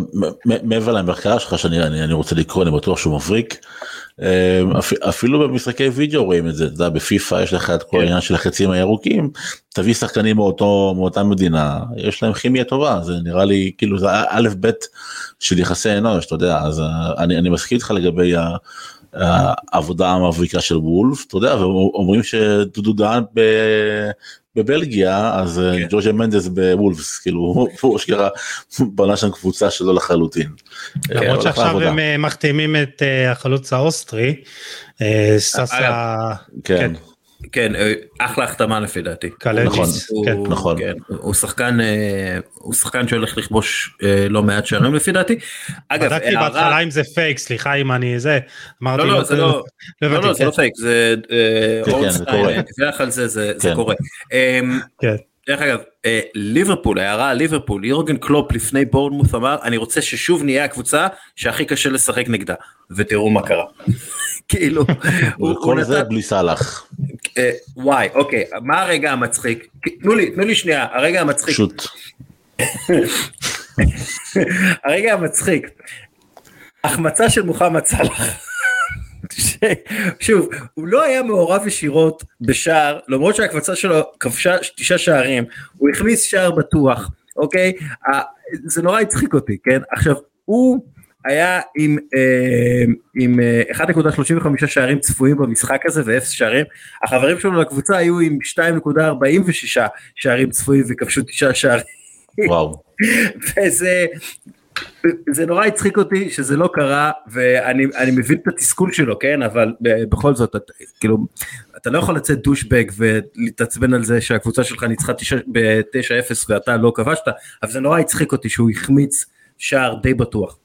[SPEAKER 3] מעבר למחקר שלך שאני רוצה לקרוא אני בטוח שהוא מבריק אפילו במשחקי וידאו רואים את זה אתה יודע בפיפא יש לך את כל כן. העניין של החצים הירוקים תביא שחקנים מאותו מאותה מדינה יש להם כימיה טובה זה נראה לי כאילו זה א' ב' של יחסי אנוש אתה יודע אז אני, אני מסכים איתך לגבי העבודה המבריקה של וולבס אתה יודע ואומרים שדודו דהן בבלגיה אז אה, כן. ז'ורז'ה מנדס בוולבס כאילו הוא *laughs* אשכרה בנה שם קבוצה שלו לחלוטין.
[SPEAKER 2] למרות אה, שעכשיו הם אה, מחתימים את החלוץ האוסטרי סאשה.
[SPEAKER 3] כן. כן.
[SPEAKER 1] כן, אה, אחלה החתמה לפי דעתי.
[SPEAKER 3] נכון, כן.
[SPEAKER 1] נכון. כן, הוא שחקן, אה, הוא שחקן שהולך לכבוש אה, לא מעט שערים לפי דעתי.
[SPEAKER 2] אגב, בדקתי בהתחלה אם זה פייק, סליחה אם אני זה,
[SPEAKER 1] אמרתי, לא, לא, זה לא, לא, לא, זה לא פייק, זה
[SPEAKER 3] אורנסטיין,
[SPEAKER 1] על זה, זה קורה. אמ, כן. דרך אגב, ליברפול, הערה על ליברפול, יורגן קלופ לפני בורנמות' אמר, אני רוצה ששוב נהיה הקבוצה שהכי קשה לשחק נגדה, ותראו מה קרה. *laughs* כאילו, *laughs*
[SPEAKER 3] כל זה בלי סאלח.
[SPEAKER 1] אה, וואי, אוקיי, מה הרגע המצחיק? תנו לי, תנו לי שנייה, הרגע המצחיק.
[SPEAKER 3] פשוט. *laughs*
[SPEAKER 1] הרגע המצחיק. החמצה של מוחמד סאלח. שוב, הוא לא היה מעורב ישירות בשער, למרות שהקבוצה שלו כבשה תשעה שערים, הוא הכניס שער בטוח, אוקיי? זה נורא הצחיק אותי, כן? עכשיו, הוא היה עם, אה, עם 1.35 אה, שערים צפויים במשחק הזה ואפס שערים, החברים שלו לקבוצה היו עם 2.46 שערים צפויים וכבשו תשעה שערים.
[SPEAKER 3] וואו. *laughs*
[SPEAKER 1] וזה, זה נורא הצחיק אותי שזה לא קרה ואני מבין את התסכול שלו כן אבל בכל זאת את, כאילו אתה לא יכול לצאת דושבג ולהתעצבן על זה שהקבוצה שלך ניצחה ב-9-0 ואתה לא כבשת אבל זה נורא הצחיק אותי שהוא החמיץ שער די בטוח.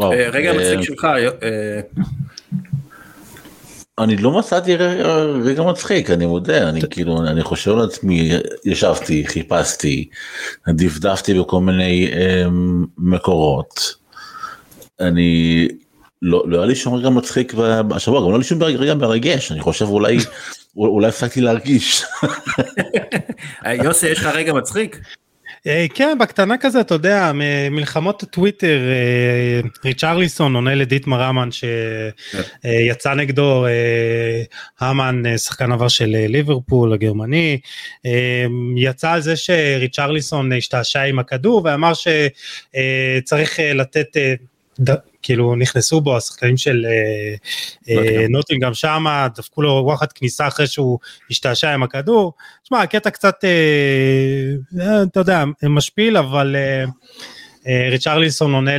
[SPEAKER 1] אה, רגע אה, מצחיק שלך. אה,
[SPEAKER 3] אני לא מצאתי רגע מצחיק אני מודה אני כאילו אני חושב לעצמי ישבתי חיפשתי דפדפתי בכל מיני מקורות. אני לא, לא היה לי שום רגע מצחיק בשבוע גם לא היה לי שום רגע מרגש אני חושב אולי אולי הפסקתי להרגיש.
[SPEAKER 1] יוסי יש לך רגע מצחיק?
[SPEAKER 2] אה, כן בקטנה כזה אתה יודע מלחמות טוויטר אה, ריצ'רליסון עונה לדיטמר אמן שיצא כן. נגדו אה, המן שחקן עבר של ליברפול הגרמני יצא על זה שריצ'רליסון השתעשע עם הכדור ואמר שצריך לתת כאילו נכנסו בו השחקנים של נוטינגרם שמה דפקו לו וואחד כניסה אחרי שהוא השתעשע עם הכדור. תשמע הקטע קצת אתה יודע משפיל אבל. ריצ'רליסון עונה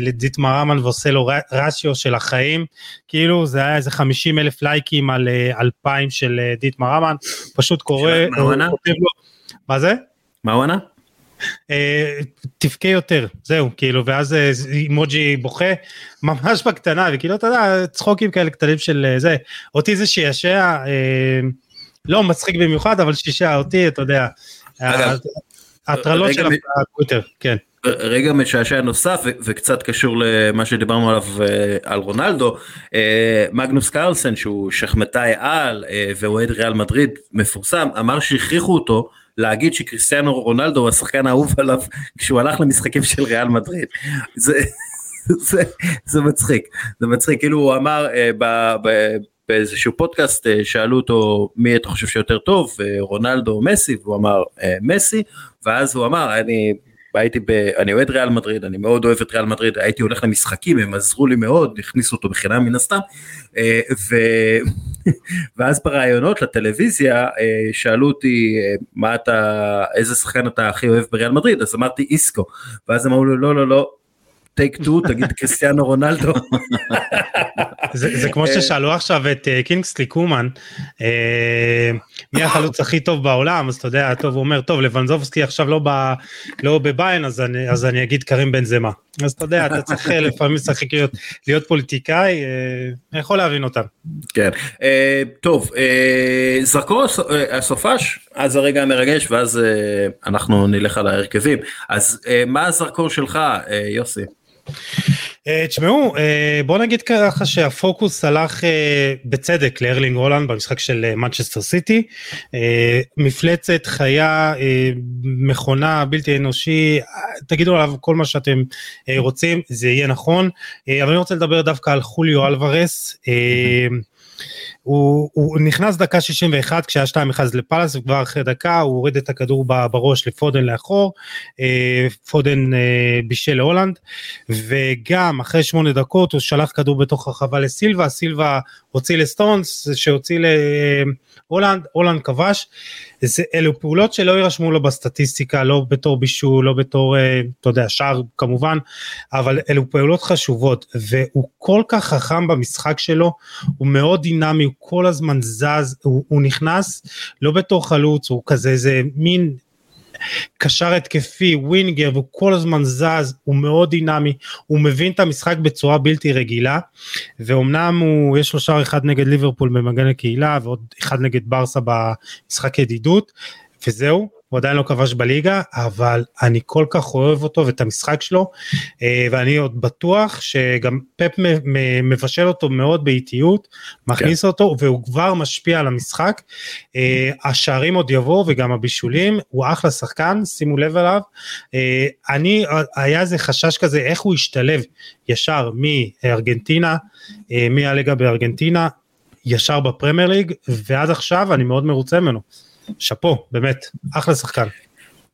[SPEAKER 2] לדיטמר אמן ועושה לו רשיו של החיים כאילו זה היה איזה 50 אלף לייקים על 2,000 של דיטמר אמן פשוט קורא. מה זה?
[SPEAKER 1] מה הוא ענה?
[SPEAKER 2] תבכה יותר זהו כאילו ואז אימוג'י בוכה ממש בקטנה וכאילו אתה יודע צחוקים כאלה קטנים של זה אותי זה שישע לא מצחיק במיוחד אבל שישע אותי אתה יודע. הטרלות של הטוויטר כן.
[SPEAKER 1] רגע משעשע נוסף וקצת קשור למה שדיברנו עליו על רונלדו מגנוס קרלסן שהוא שחמטאי על ואוהד ריאל מדריד מפורסם אמר שהכריחו אותו להגיד שקריסטיאנו רונלדו הוא השחקן האהוב עליו כשהוא הלך למשחקים של ריאל מדריד. זה, זה, זה מצחיק, זה מצחיק, כאילו הוא אמר אה, ב, ב, באיזשהו פודקאסט אה, שאלו אותו מי אתה חושב שיותר טוב, אה, רונלדו או מסי, והוא אמר אה, מסי, ואז הוא אמר אני הייתי ב... אני אוהד ריאל מדריד, אני מאוד אוהב את ריאל מדריד, הייתי הולך למשחקים, הם עזרו לי מאוד, הכניסו אותו בחינם מן הסתם, אה, ו... ואז בראיונות לטלוויזיה אה, שאלו אותי אה, מה אתה, איזה שחקן אתה הכי אוהב בריאל מדריד, אז אמרתי איסקו, ואז אמרו לו לא לא לא, טייק טו תגיד קריסטיאנו רונלדו.
[SPEAKER 2] זה, זה כמו ששאלו עכשיו את uh, קינגסלי קומן uh, מי החלוץ הכי טוב בעולם אז אתה יודע טוב הוא אומר טוב לבנזובסקי עכשיו לא, ב, לא בביין אז אני, אז אני אגיד קרים בן זמה אז אתה יודע אתה צריך לפעמים לשחק להיות, להיות פוליטיקאי uh, יכול להבין אותם.
[SPEAKER 1] כן טוב זרקור הסופש אז הרגע המרגש ואז אנחנו נלך על ההרכבים אז מה הזרקור שלך יוסי.
[SPEAKER 2] אה, תשמעו אה, בוא נגיד ככה שהפוקוס הלך אה, בצדק לארלינג הולנד במשחק של מנצ'סטר סיטי מפלצת חיה מכונה בלתי אנושי תגידו עליו כל מה שאתם רוצים זה יהיה נכון אבל אני רוצה לדבר דווקא על חוליו אלוורס. הוא, הוא נכנס דקה 61 כשהיה 2-1 לפאלאס וכבר אחרי דקה הוא הוריד את הכדור בראש לפודן לאחור, אה, פודן אה, בישל להולנד וגם אחרי 8 דקות הוא שלח כדור בתוך הרחבה לסילבה, סילבה הוציא לסטונס שהוציא להולנד, הולנד כבש, זה, אלו פעולות שלא יירשמו לו בסטטיסטיקה לא בתור בישול לא בתור אה, אתה יודע שער כמובן אבל אלו פעולות חשובות והוא כל כך חכם במשחק שלו הוא מאוד דינמי הוא כל הזמן זז הוא, הוא נכנס לא בתור חלוץ הוא כזה איזה מין קשר התקפי, ווינגר, והוא כל הזמן זז, הוא מאוד דינמי, הוא מבין את המשחק בצורה בלתי רגילה, ואומנם הוא, יש לו שער אחד נגד ליברפול במגן הקהילה, ועוד אחד נגד ברסה במשחק ידידות, וזהו, הוא עדיין לא כבש בליגה, אבל אני כל כך אוהב אותו ואת המשחק שלו, אה, ואני עוד בטוח שגם פפ מבשל אותו מאוד באיטיות, מכניס כן. אותו, והוא כבר משפיע על המשחק. אה, השערים עוד יבואו וגם הבישולים, הוא אחלה שחקן, שימו לב אליו. אה, אני, היה איזה חשש כזה, איך הוא ישתלב ישר מארגנטינה, מהליגה בארגנטינה, ישר בפרמייר ליג, ועד עכשיו אני מאוד מרוצה ממנו. שאפו, באמת, אחלה שחקן.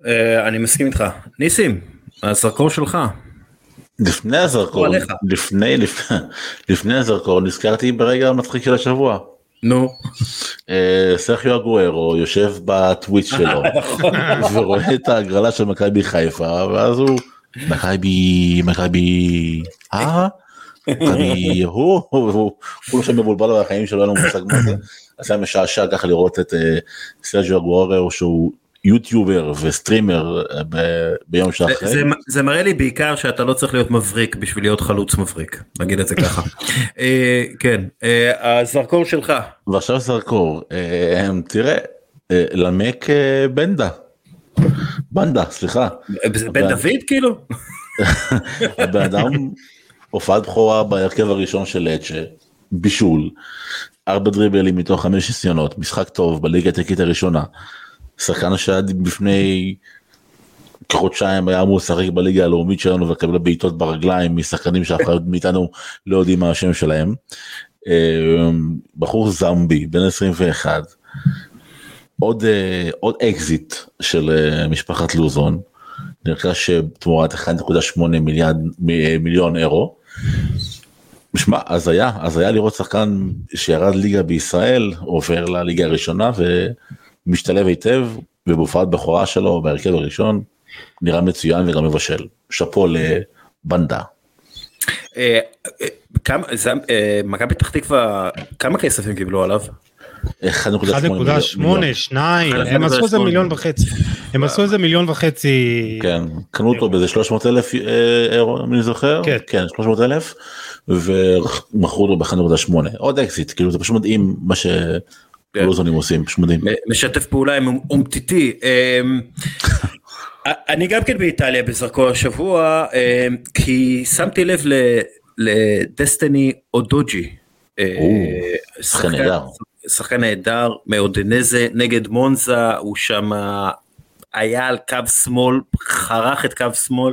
[SPEAKER 1] אה, אני מסכים איתך. ניסים, הזרקור שלך.
[SPEAKER 3] לפני הזרקור, לפני, *laughs* לפני, הזרקור נזכרתי ברגע המצחיק של השבוע.
[SPEAKER 1] נו.
[SPEAKER 3] אה, סרחיו אגוארו יושב בטוויץ' *laughs* שלו נכון. ורואה את ההגרלה של מכבי חיפה ואז הוא מכבי מכבי אה *laughs* מכבי הוא הוא הוא שם מבולבל בחיים שלו אין לו מושג מה זה. אז היה משעשע ככה לראות את אה, סרג'ו אגוארו שהוא יוטיובר וסטרימר אה, ביום שאחרי.
[SPEAKER 1] זה, זה מראה לי בעיקר שאתה לא צריך להיות מבריק בשביל להיות חלוץ מבריק, נגיד את זה ככה. *laughs* אה, כן, הזרקור שלך.
[SPEAKER 3] ועכשיו זרקור, תראה, למק בנדה. בנדה, סליחה.
[SPEAKER 1] בן דוד כאילו? *laughs*
[SPEAKER 3] הבן אדם הופעת בכורה בהרכב הראשון של אצ'ה, בישול, ארבע דריבלים מתוך חמש ניסיונות, משחק טוב בליגה הטקית הראשונה. שחקן שעד לפני כחודשיים היה אמור לשחק בליגה הלאומית שלנו ולקבל בעיטות ברגליים משחקנים שאף אחד מאיתנו לא יודעים מה השם שלהם. אמ, בחור זמבי בן 21 עוד אה, עוד אקזיט של אה, משפחת לוזון נרכש תמורת 1.8 מיליארד מיליון אירו. שמע, אז היה, אז היה לראות שחקן שירד ליגה בישראל, עובר לליגה הראשונה ומשתלב היטב, ובהופעת בכורה שלו בהרכב הראשון, נראה מצוין וגם מבשל. שאפו לבנדה.
[SPEAKER 1] אה, אה, אה, מכבי פתח תקווה, כמה כסף הם קיבלו עליו?
[SPEAKER 2] 1.8, 2, הם עשו איזה מיליון וחצי, הם עשו איזה מיליון וחצי.
[SPEAKER 3] כן, קנו אותו באיזה 300 אלף אירו, אני זוכר,
[SPEAKER 2] כן,
[SPEAKER 3] כן 300 אלף, ומכרו אותו ב-1.8, עוד אקזיט, כאילו זה פשוט מדהים מה שלוזונים עושים, פשוט מדהים.
[SPEAKER 1] משתף פעולה עם אומטיטי. *laughs* אני גם כן באיטליה בזרקור השבוע, כי שמתי לב לדסטיני אודוג'י.
[SPEAKER 3] שחקן נהדר.
[SPEAKER 1] שחקן נהדר, מאודנזה נגד מונזה, הוא שם היה על קו שמאל, חרך את קו שמאל,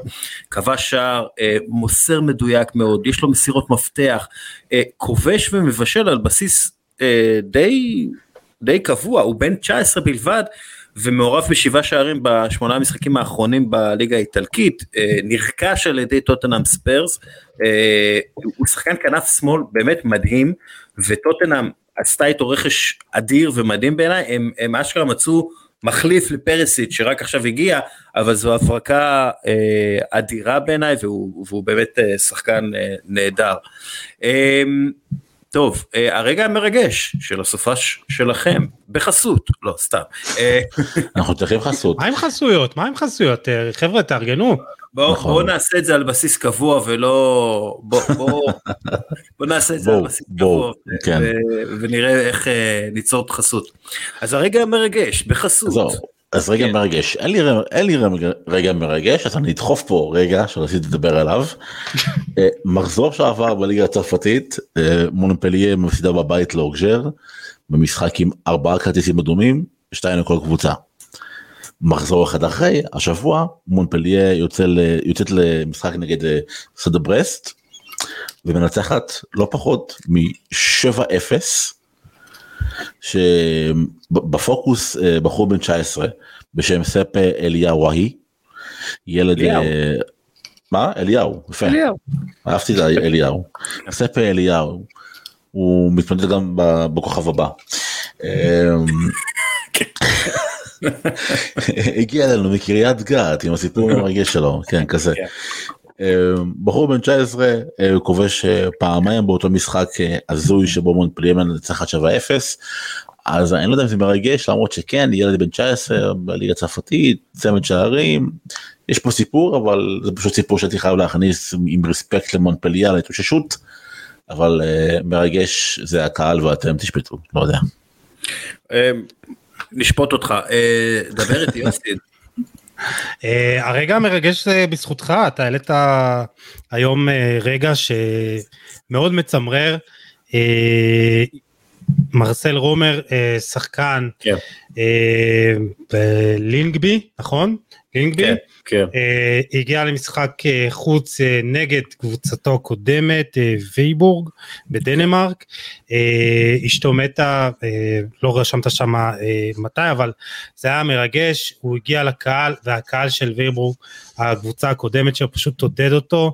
[SPEAKER 1] כבש שער, מוסר מדויק מאוד, יש לו מסירות מפתח, כובש ומבשל על בסיס די, די קבוע, הוא בן 19 בלבד, ומעורב בשבעה שערים בשמונה המשחקים האחרונים בליגה האיטלקית, נרכש על ידי טוטנאם ספיירס, הוא שחקן כנף שמאל באמת מדהים, וטוטנאם עשתה איתו רכש אדיר ומדהים בעיניי, הם, הם אשכרה מצאו מחליף לפרסיט שרק עכשיו הגיע, אבל זו הברקה אה, אדירה בעיניי והוא, והוא באמת אה, שחקן אה, נהדר. אה, טוב, אה, הרגע המרגש של הסופש שלכם, בחסות, לא סתם. אה, *laughs*
[SPEAKER 3] אנחנו צריכים חסות.
[SPEAKER 2] מה עם חסויות? מה עם חסויות? חבר'ה, תארגנו.
[SPEAKER 1] בואו נכון. בוא נעשה את זה על בסיס קבוע ולא בוא, בוא, בוא נעשה את זה בוא, על בסיס בוא, קבוע כן. ו, ונראה איך uh, ניצור חסות. אז הרגע המרגש בחסות.
[SPEAKER 3] זו, אז רגע כן. מרגש אין לי, אין לי רגע מרגש אז אני אדחוף פה רגע שרציתי לדבר עליו. *laughs* אה, מחזור שעבר בליגה הצרפתית אה, מונפליה מפסידה בבית לאוגז'ר במשחק עם ארבעה כרטיסים אדומים שתיים לכל קבוצה. מחזור אחד אחרי השבוע מונפליה יוצא יוצאת למשחק נגד אה, סדה ברסט ומנצחת לא פחות מ-7-0 שבפוקוס אה, בחור בן 19 בשם ספה אליהו ההי ילד אליהו. אה, מה אליהו יפה אליהו. אהבתי את אליהו ספה אליהו הוא מתמודד גם בכוכב הבא. הגיע אלינו מקריית גת עם הסיפור המרגש שלו כן כזה. כן. אמ, בחור בן 19 אה, כובש אה, פעמיים באותו משחק אה, הזוי שבו מונפליאמן נצחת 7-0 אז אני לא יודע אם זה מרגש למרות שכן ילד בן 19 בליגה הצרפתית צמד שערים יש פה סיפור אבל זה פשוט סיפור שהייתי חייב להכניס עם רספקט למונפליה להתאוששות אבל מרגש זה הקהל ואתם תשפטו לא יודע.
[SPEAKER 1] נשפוט אותך, אה, דבר איתי יוסי.
[SPEAKER 2] אה, הרגע המרגש בזכותך, אתה העלית היום אה, רגע שמאוד מצמרר. מרסל רומר שחקן כן. בלינגבי נכון? לינגבי? כן. כן. Uh, הגיע למשחק uh, חוץ uh, נגד קבוצתו הקודמת וייבורג בדנמרק אשתו מתה לא רשמת שם מתי אבל זה היה מרגש הוא הגיע לקהל והקהל של וייבורג הקבוצה הקודמת שלו פשוט עודד אותו.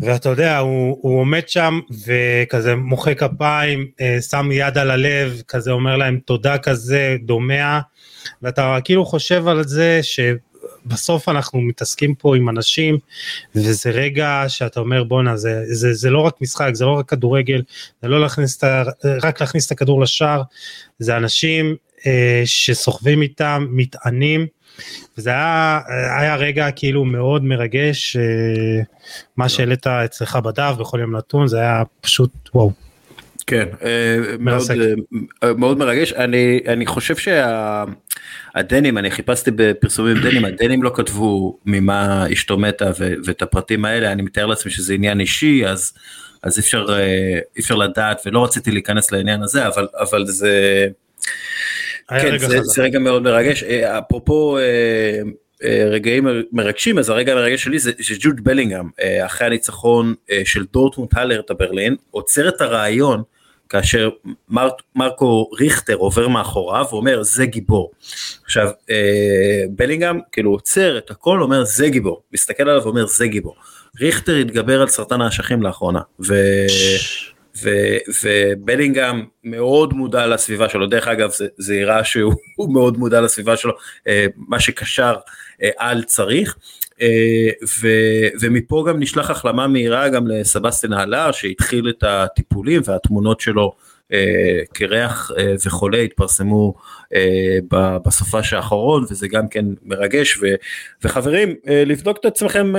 [SPEAKER 2] ואתה יודע הוא, הוא עומד שם וכזה מוחא כפיים שם יד על הלב כזה אומר להם תודה כזה דומע ואתה כאילו חושב על זה ש... בסוף אנחנו מתעסקים פה עם אנשים וזה רגע שאתה אומר בואנה זה, זה, זה לא רק משחק זה לא רק כדורגל זה לא להכניס את ה, רק להכניס את הכדור לשער זה אנשים אה, שסוחבים איתם מטענים וזה היה, היה רגע כאילו מאוד מרגש אה, מה שהעלית אצלך בדף בכל יום נתון זה היה פשוט וואו.
[SPEAKER 1] כן, אה, מאוד, אה, מאוד מרגש, אני, אני חושב שהדנים, אני חיפשתי בפרסומים דנים, הדנים לא כתבו ממה אשתו מתה ואת הפרטים האלה, אני מתאר לעצמי שזה עניין אישי, אז, אז אי אפשר, אה, לדעת ולא רציתי להיכנס לעניין הזה, אבל, אבל זה, כן, זה, זה רגע מאוד מרגש, אפרופו רגעים מרגשים אז הרגע המרגש שלי זה שג'וד בלינגהם אחרי הניצחון של דורטמונד הלרט הברלין עוצר את הרעיון כאשר מר, מרקו ריכטר עובר מאחוריו ואומר זה גיבור. עכשיו אה, בלינגהם כאילו עוצר את הכל אומר זה גיבור מסתכל עליו ואומר זה גיבור. ריכטר התגבר על סרטן האשכים לאחרונה. ו... ו- ובלינגהם מאוד מודע לסביבה שלו, דרך אגב זה, זה יראה שהוא *laughs* מאוד מודע לסביבה שלו, אה, מה שקשר אה, על צריך, ו- ומפה גם נשלח החלמה מהירה גם לסבסטין הלר שהתחיל את הטיפולים והתמונות שלו קרח וחולה התפרסמו בסופש האחרון וזה גם כן מרגש ו, וחברים לבדוק את עצמכם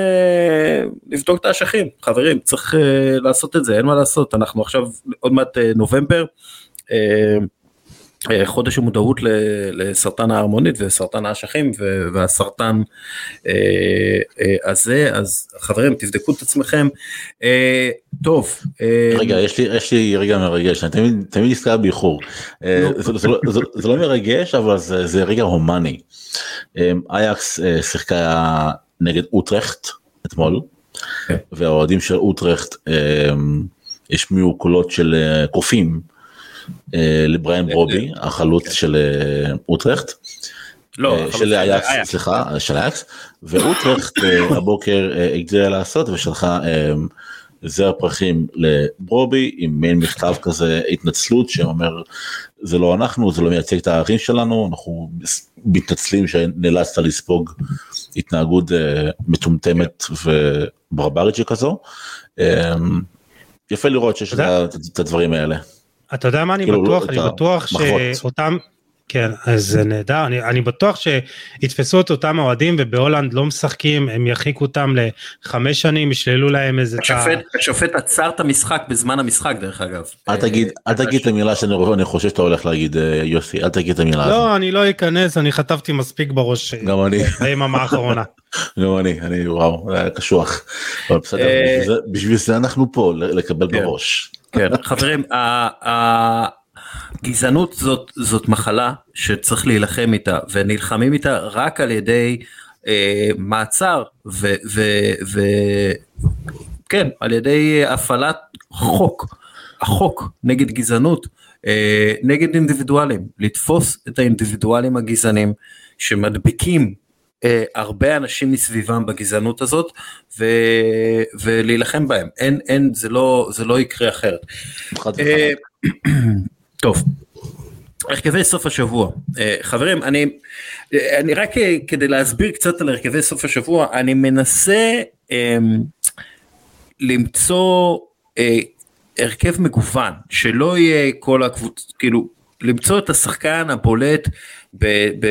[SPEAKER 1] לבדוק את האשכים חברים צריך לעשות את זה אין מה לעשות אנחנו עכשיו עוד מעט נובמבר. חודש המודעות לסרטן ההרמונית וסרטן האשכים והסרטן אה, אה, הזה אז חברים תבדקו את עצמכם אה, טוב
[SPEAKER 3] רגע יש לי יש לי רגע מרגש אני תמיד תמיד נזכר באיחור זה לא מרגש אבל זה זה רגע הומני אייקס שיחקה נגד אוטרכט אתמול כן. והאוהדים של אוטרכט השמיעו קולות של קופים. אה, לבריאן ברובי החלוץ של אה, אוטרכט. לא, אה, של אייקס, סליחה, של אייקס, ואוטרכט *coughs* הבוקר הגדילה לעשות ושלחה זר פרחים לברובי עם מעין מכתב כזה התנצלות שאומר זה לא אנחנו זה לא מייצג את הערכים שלנו אנחנו מתנצלים שנאלצת לספוג התנהגות מטומטמת וברברית שכזו. יפה לראות שיש את הדברים האלה.
[SPEAKER 2] אתה יודע מה אני כאילו, בטוח? אני בטוח שאותם... כן, אז זה נהדר, אני, אני בטוח שיתפסו את אותם אוהדים ובהולנד לא משחקים, הם ירחיקו אותם לחמש שנים, ישללו להם איזה...
[SPEAKER 1] השופט, תה... השופט עצר את המשחק בזמן המשחק דרך אגב.
[SPEAKER 3] אל תגיד, אל תגיד את המילה שאני חושב שאתה הולך להגיד אה, יוסי, אל תגיד את המילה
[SPEAKER 2] הזאת. לא, אני לא אכנס, אני חטפתי מספיק בראש. אה,
[SPEAKER 3] גם אני.
[SPEAKER 2] ביממה *laughs* האחרונה.
[SPEAKER 3] גם אני, אני וואו, זה היה קשוח. בסדר, אה, בשביל זה אנחנו פה, לקבל כן. בראש.
[SPEAKER 1] כן, חברים, הגזענות זאת, זאת מחלה שצריך להילחם איתה, ונלחמים איתה רק על ידי אה, מעצר, וכן, על ידי הפעלת חוק, החוק נגד גזענות, אה, נגד אינדיבידואלים, לתפוס את האינדיבידואלים הגזענים שמדביקים אה, הרבה אנשים מסביבם בגזענות הזאת ו, ולהילחם בהם אין אין זה לא זה לא יקרה אחרת. *clears throat* אה, טוב. הרכבי סוף השבוע אה, חברים אני אני רק כדי להסביר קצת על הרכבי סוף השבוע אני מנסה למצוא הרכב מגוון שלא יהיה כל הקבוצה כאילו למצוא את השחקן הבולט ב, ב,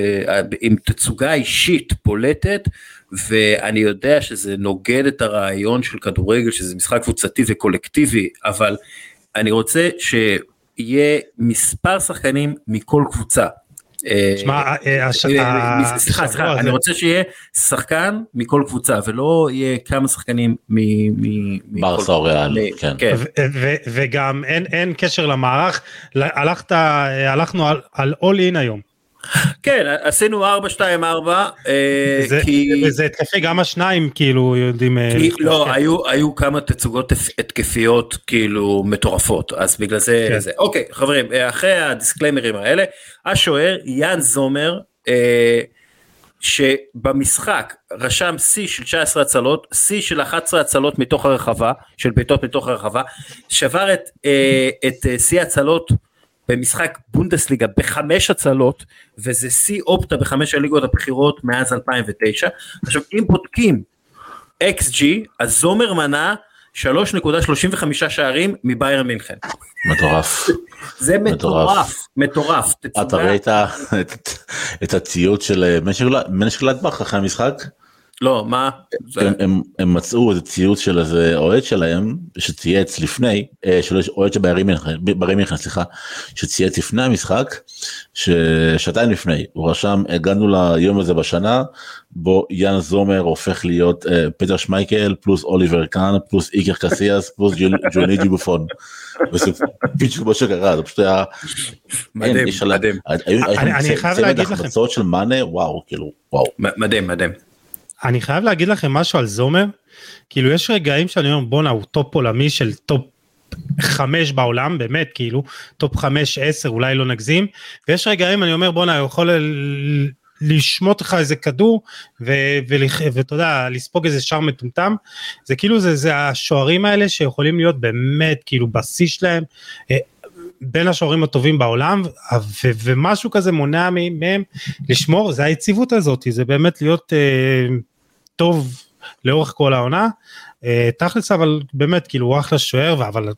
[SPEAKER 1] ב, עם תצוגה אישית בולטת ואני יודע שזה נוגד את הרעיון של כדורגל שזה משחק קבוצתי וקולקטיבי אבל אני רוצה שיהיה מספר שחקנים מכל קבוצה.
[SPEAKER 2] שמע, אה,
[SPEAKER 1] אה, סליחה, סליחה, אני רוצה שיהיה שחקן מכל קבוצה ולא יהיה כמה שחקנים מ...
[SPEAKER 3] ברסה או ריאל, כן. כן.
[SPEAKER 2] וגם אין קשר למערך, הלכנו על all in היום.
[SPEAKER 1] כן עשינו 4 2 4
[SPEAKER 2] זה התקפי גם השניים כאילו יודעים אה,
[SPEAKER 1] לא היו היו כמה תצוגות התקפיות כאילו מטורפות אז בגלל זה כן. אוקיי חברים אחרי הדיסקליימרים האלה השוער יאן זומר אה, שבמשחק רשם שיא של 19 הצלות, שיא של 11 הצלות מתוך הרחבה, של בעיטות מתוך הרחבה, שבר את, אה, את שיא הצלות במשחק בונדסליגה בחמש הצלות וזה שיא אופטה בחמש הליגות הבכירות מאז 2009. עכשיו אם בודקים XG אז זומר מנה 3.35 שערים מבייר מינכן.
[SPEAKER 3] מטורף.
[SPEAKER 1] זה מטורף, מטורף.
[SPEAKER 3] אתה ראית את הציוד של מנשק גלדבך אחרי המשחק?
[SPEAKER 1] לא מה
[SPEAKER 3] הם, הם, הם מצאו איזה ציוץ של איזה אוהד שלהם שצייץ לפני אה, של אוהד של ברי מינכן סליחה שצייץ לפני המשחק ששעתיים לפני הוא רשם הגענו ליום הזה בשנה בו יאן זומר הופך להיות אה, פטר שמייקל פלוס אוליבר קאן פלוס איקר קסיאס פלוס ג'וני ג'יבופון. בדיוק מה שקרה זה פשוט היה
[SPEAKER 1] מדהים מדהים
[SPEAKER 2] אני חייב להגיד לכם
[SPEAKER 3] של מאנה וואו כאילו וואו
[SPEAKER 1] מדהים מדהים.
[SPEAKER 2] אני חייב להגיד לכם משהו על זומר, כאילו יש רגעים שאני אומר בואנה הוא טופ עולמי של טופ חמש בעולם באמת כאילו טופ חמש עשר אולי לא נגזים. ויש רגעים אני אומר בואנה הוא יכול לשמוט לך איזה כדור ואתה יודע לספוג איזה שער מטומטם. זה כאילו זה זה השוערים האלה שיכולים להיות באמת כאילו בשיא שלהם אה, בין השוערים הטובים בעולם ו- ומשהו כזה מונע מהם לשמור. זה היציבות הזאת זה באמת להיות uh, טוב לאורך כל העונה uh, תכלס אבל באמת כאילו הוא אחלה שוער אבל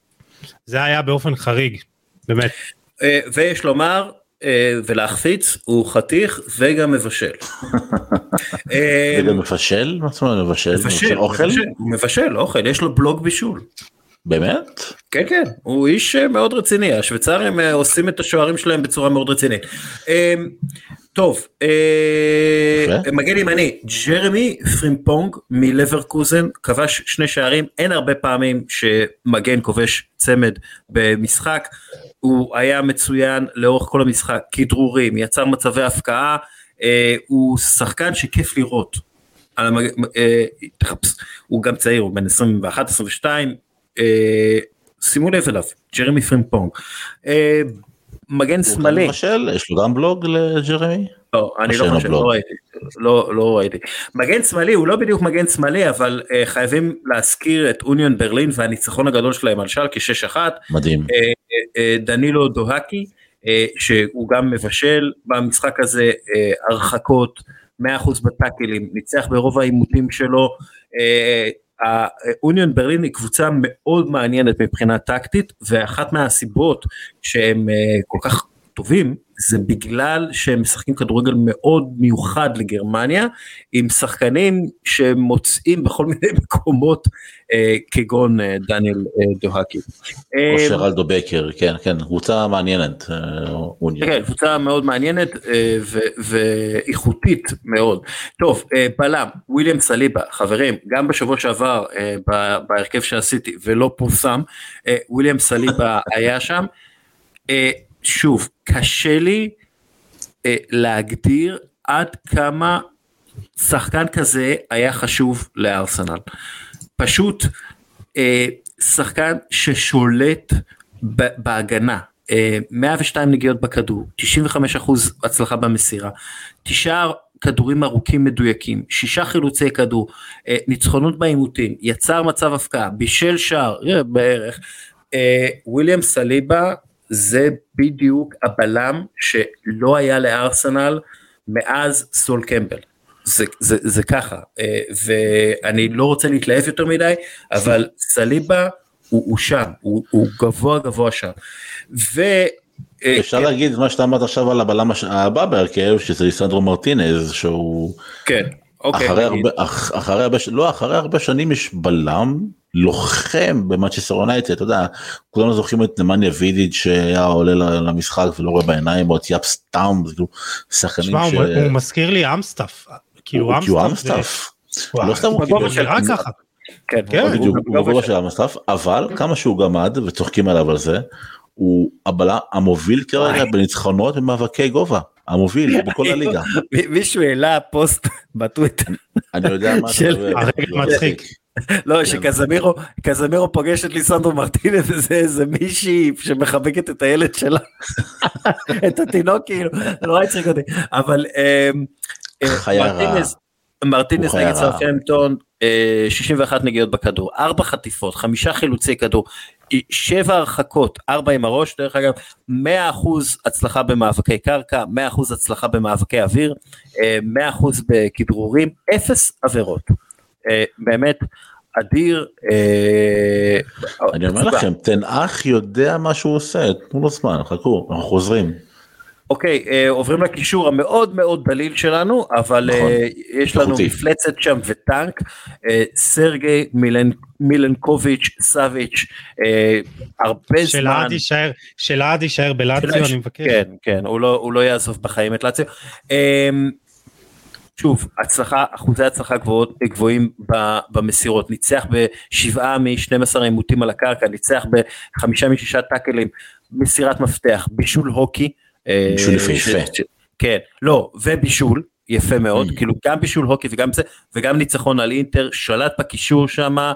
[SPEAKER 2] זה היה באופן חריג באמת.
[SPEAKER 1] Uh, ויש לומר ולהחפיץ הוא חתיך וגם מבשל.
[SPEAKER 3] וגם מבשל? מה זאת אומרת מבשל? מבשל אוכל?
[SPEAKER 1] הוא מבשל אוכל יש לו בלוג בישול.
[SPEAKER 3] באמת?
[SPEAKER 1] כן כן הוא איש אה, מאוד רציני השוויצרים אה, עושים את השוערים שלהם בצורה מאוד רצינית. טוב אה, מגן ימני ג'רמי פרימפונג מלברקוזן כבש שני שערים אין הרבה פעמים שמגן כובש צמד במשחק הוא היה מצוין לאורך כל המשחק כדרורים יצר מצבי הפקעה הוא שחקן שכיף לראות. הוא גם צעיר הוא בן 21 22 אה, שימו לב אליו, ג'רמי פרימפונג. מגן שמאלי.
[SPEAKER 3] יש לו גם בלוג לג'רמי?
[SPEAKER 1] לא, אני לא חושב, לא ראיתי, לא, לא ראיתי. מגן שמאלי הוא לא בדיוק מגן שמאלי, אבל אה, חייבים להזכיר את אוניון ברלין והניצחון הגדול שלהם על שלקי 6-1.
[SPEAKER 3] מדהים. אה,
[SPEAKER 1] אה, דנילו דוקהי, uh, שהוא גם מבשל במשחק הזה, uh, הרחקות, 100% בטאקלים, ניצח ברוב העימותים שלו. Uh, האוניון ברלין היא קבוצה מאוד מעניינת מבחינה טקטית ואחת מהסיבות שהם אה, כל כך טובים זה בגלל שהם משחקים כדורגל מאוד מיוחד לגרמניה עם שחקנים שמוצאים בכל *laughs* מיני מקומות אה, כגון אה, דניאל אה, דוהקי.
[SPEAKER 3] או אה, שרלדו בקר כן כן קבוצה מעניינת.
[SPEAKER 1] אה, כן קבוצה מאוד מעניינת אה, ואיכותית מאוד. טוב אה, בלם וויליאם סליבה חברים גם בשבוע שעבר אה, בהרכב שעשיתי ולא פורסם אה, וויליאם סליבה *laughs* היה שם. אה, שוב, קשה לי אה, להגדיר עד כמה שחקן כזה היה חשוב לארסנל. פשוט אה, שחקן ששולט בהגנה, אה, 102 נגיעות בכדור, 95% הצלחה במסירה, תשעה כדורים ארוכים מדויקים, שישה חילוצי כדור, אה, ניצחונות בעימותים, יצר מצב הפקעה, בישל שער, אה, בערך. אה, וויליאם סליבה זה בדיוק הבלם שלא היה לארסנל מאז סול קמבל. זה, זה, זה ככה, אה, ואני לא רוצה להתלהב יותר מדי, אבל סליבה הוא, הוא שם, הוא, הוא גבוה גבוה שם. ו...
[SPEAKER 3] אה, אפשר להגיד מה שאתה אמרת עכשיו על הבלם הבא בהרכב, שזה ליסנדרו מרטינז, שהוא...
[SPEAKER 1] כן.
[SPEAKER 3] אוקיי, אחרי, הרבה, אח, אחרי הרבה, לא, אחרי הרבה שנים יש בלם לוחם במאצ'סטר יונייטד, אתה יודע, כולנו זוכרים את נמניה וידיד שהיה עולה למשחק ולא רואה בעיניים, או את יאפ סטאם, כאילו שחקנים
[SPEAKER 2] ש... הוא, הוא מזכיר לי אמסטאפ, כאילו
[SPEAKER 3] אמסטאפ. לא סתם הוא
[SPEAKER 2] קיבל, נראה ככה.
[SPEAKER 3] כן, כן, בדיוק, הוא בגובה של אמסטאפ, אבל כמה שהוא גמד וצוחקים עליו על זה, הוא הבלם המוביל כרגע בניצחונות במאבקי גובה. המוביל בכל הליגה.
[SPEAKER 1] מישהו העלה פוסט בטוויטר.
[SPEAKER 3] אני יודע מה אתה
[SPEAKER 2] הרגע מצחיק.
[SPEAKER 1] לא, שקזמירו, קזמירו פוגש את ליסנדרו מרטינס וזה איזה מישהי שמחבקת את הילד שלה, את התינוק כאילו, נורא הצחיק אותי, אבל אמ, אה, מרטינס נגד סרפמפטון, 61 נגיעות בכדור, 4 חטיפות, 5 חילוצי כדור, 7 הרחקות, 4 עם הראש, דרך אגב, 100% הצלחה במאבקי קרקע, 100% הצלחה במאבקי אוויר, 100% אה, בכדרורים, 0 עבירות. אה, באמת אדיר.
[SPEAKER 3] אה, אני אומר לכם, תנאך יודע מה שהוא עושה, תנו לו זמן, חכו, אנחנו חוזרים.
[SPEAKER 1] אוקיי, אה, עוברים לקישור המאוד מאוד דליל שלנו, אבל נכון, יש לנו מפלצת שם וטנק, סרגי מילנ, מילנקוביץ', סאביץ', הרבה זמן.
[SPEAKER 2] שלעד יישאר בלאציו, אני מבקש.
[SPEAKER 1] כן, כן, הוא לא, הוא לא יעזוב בחיים את לאציו. שוב הצלחה אחוזי הצלחה גבוהות גבוהים במסירות ניצח בשבעה מ-12 עימותים על הקרקע ניצח בחמישה משישה טאקלים מסירת מפתח בישול הוקי.
[SPEAKER 3] אה, בישול יפהפה.
[SPEAKER 1] כן לא ובישול יפה מאוד mm. כאילו גם בישול הוקי וגם זה וגם ניצחון על אינטר שלט בקישור שמה.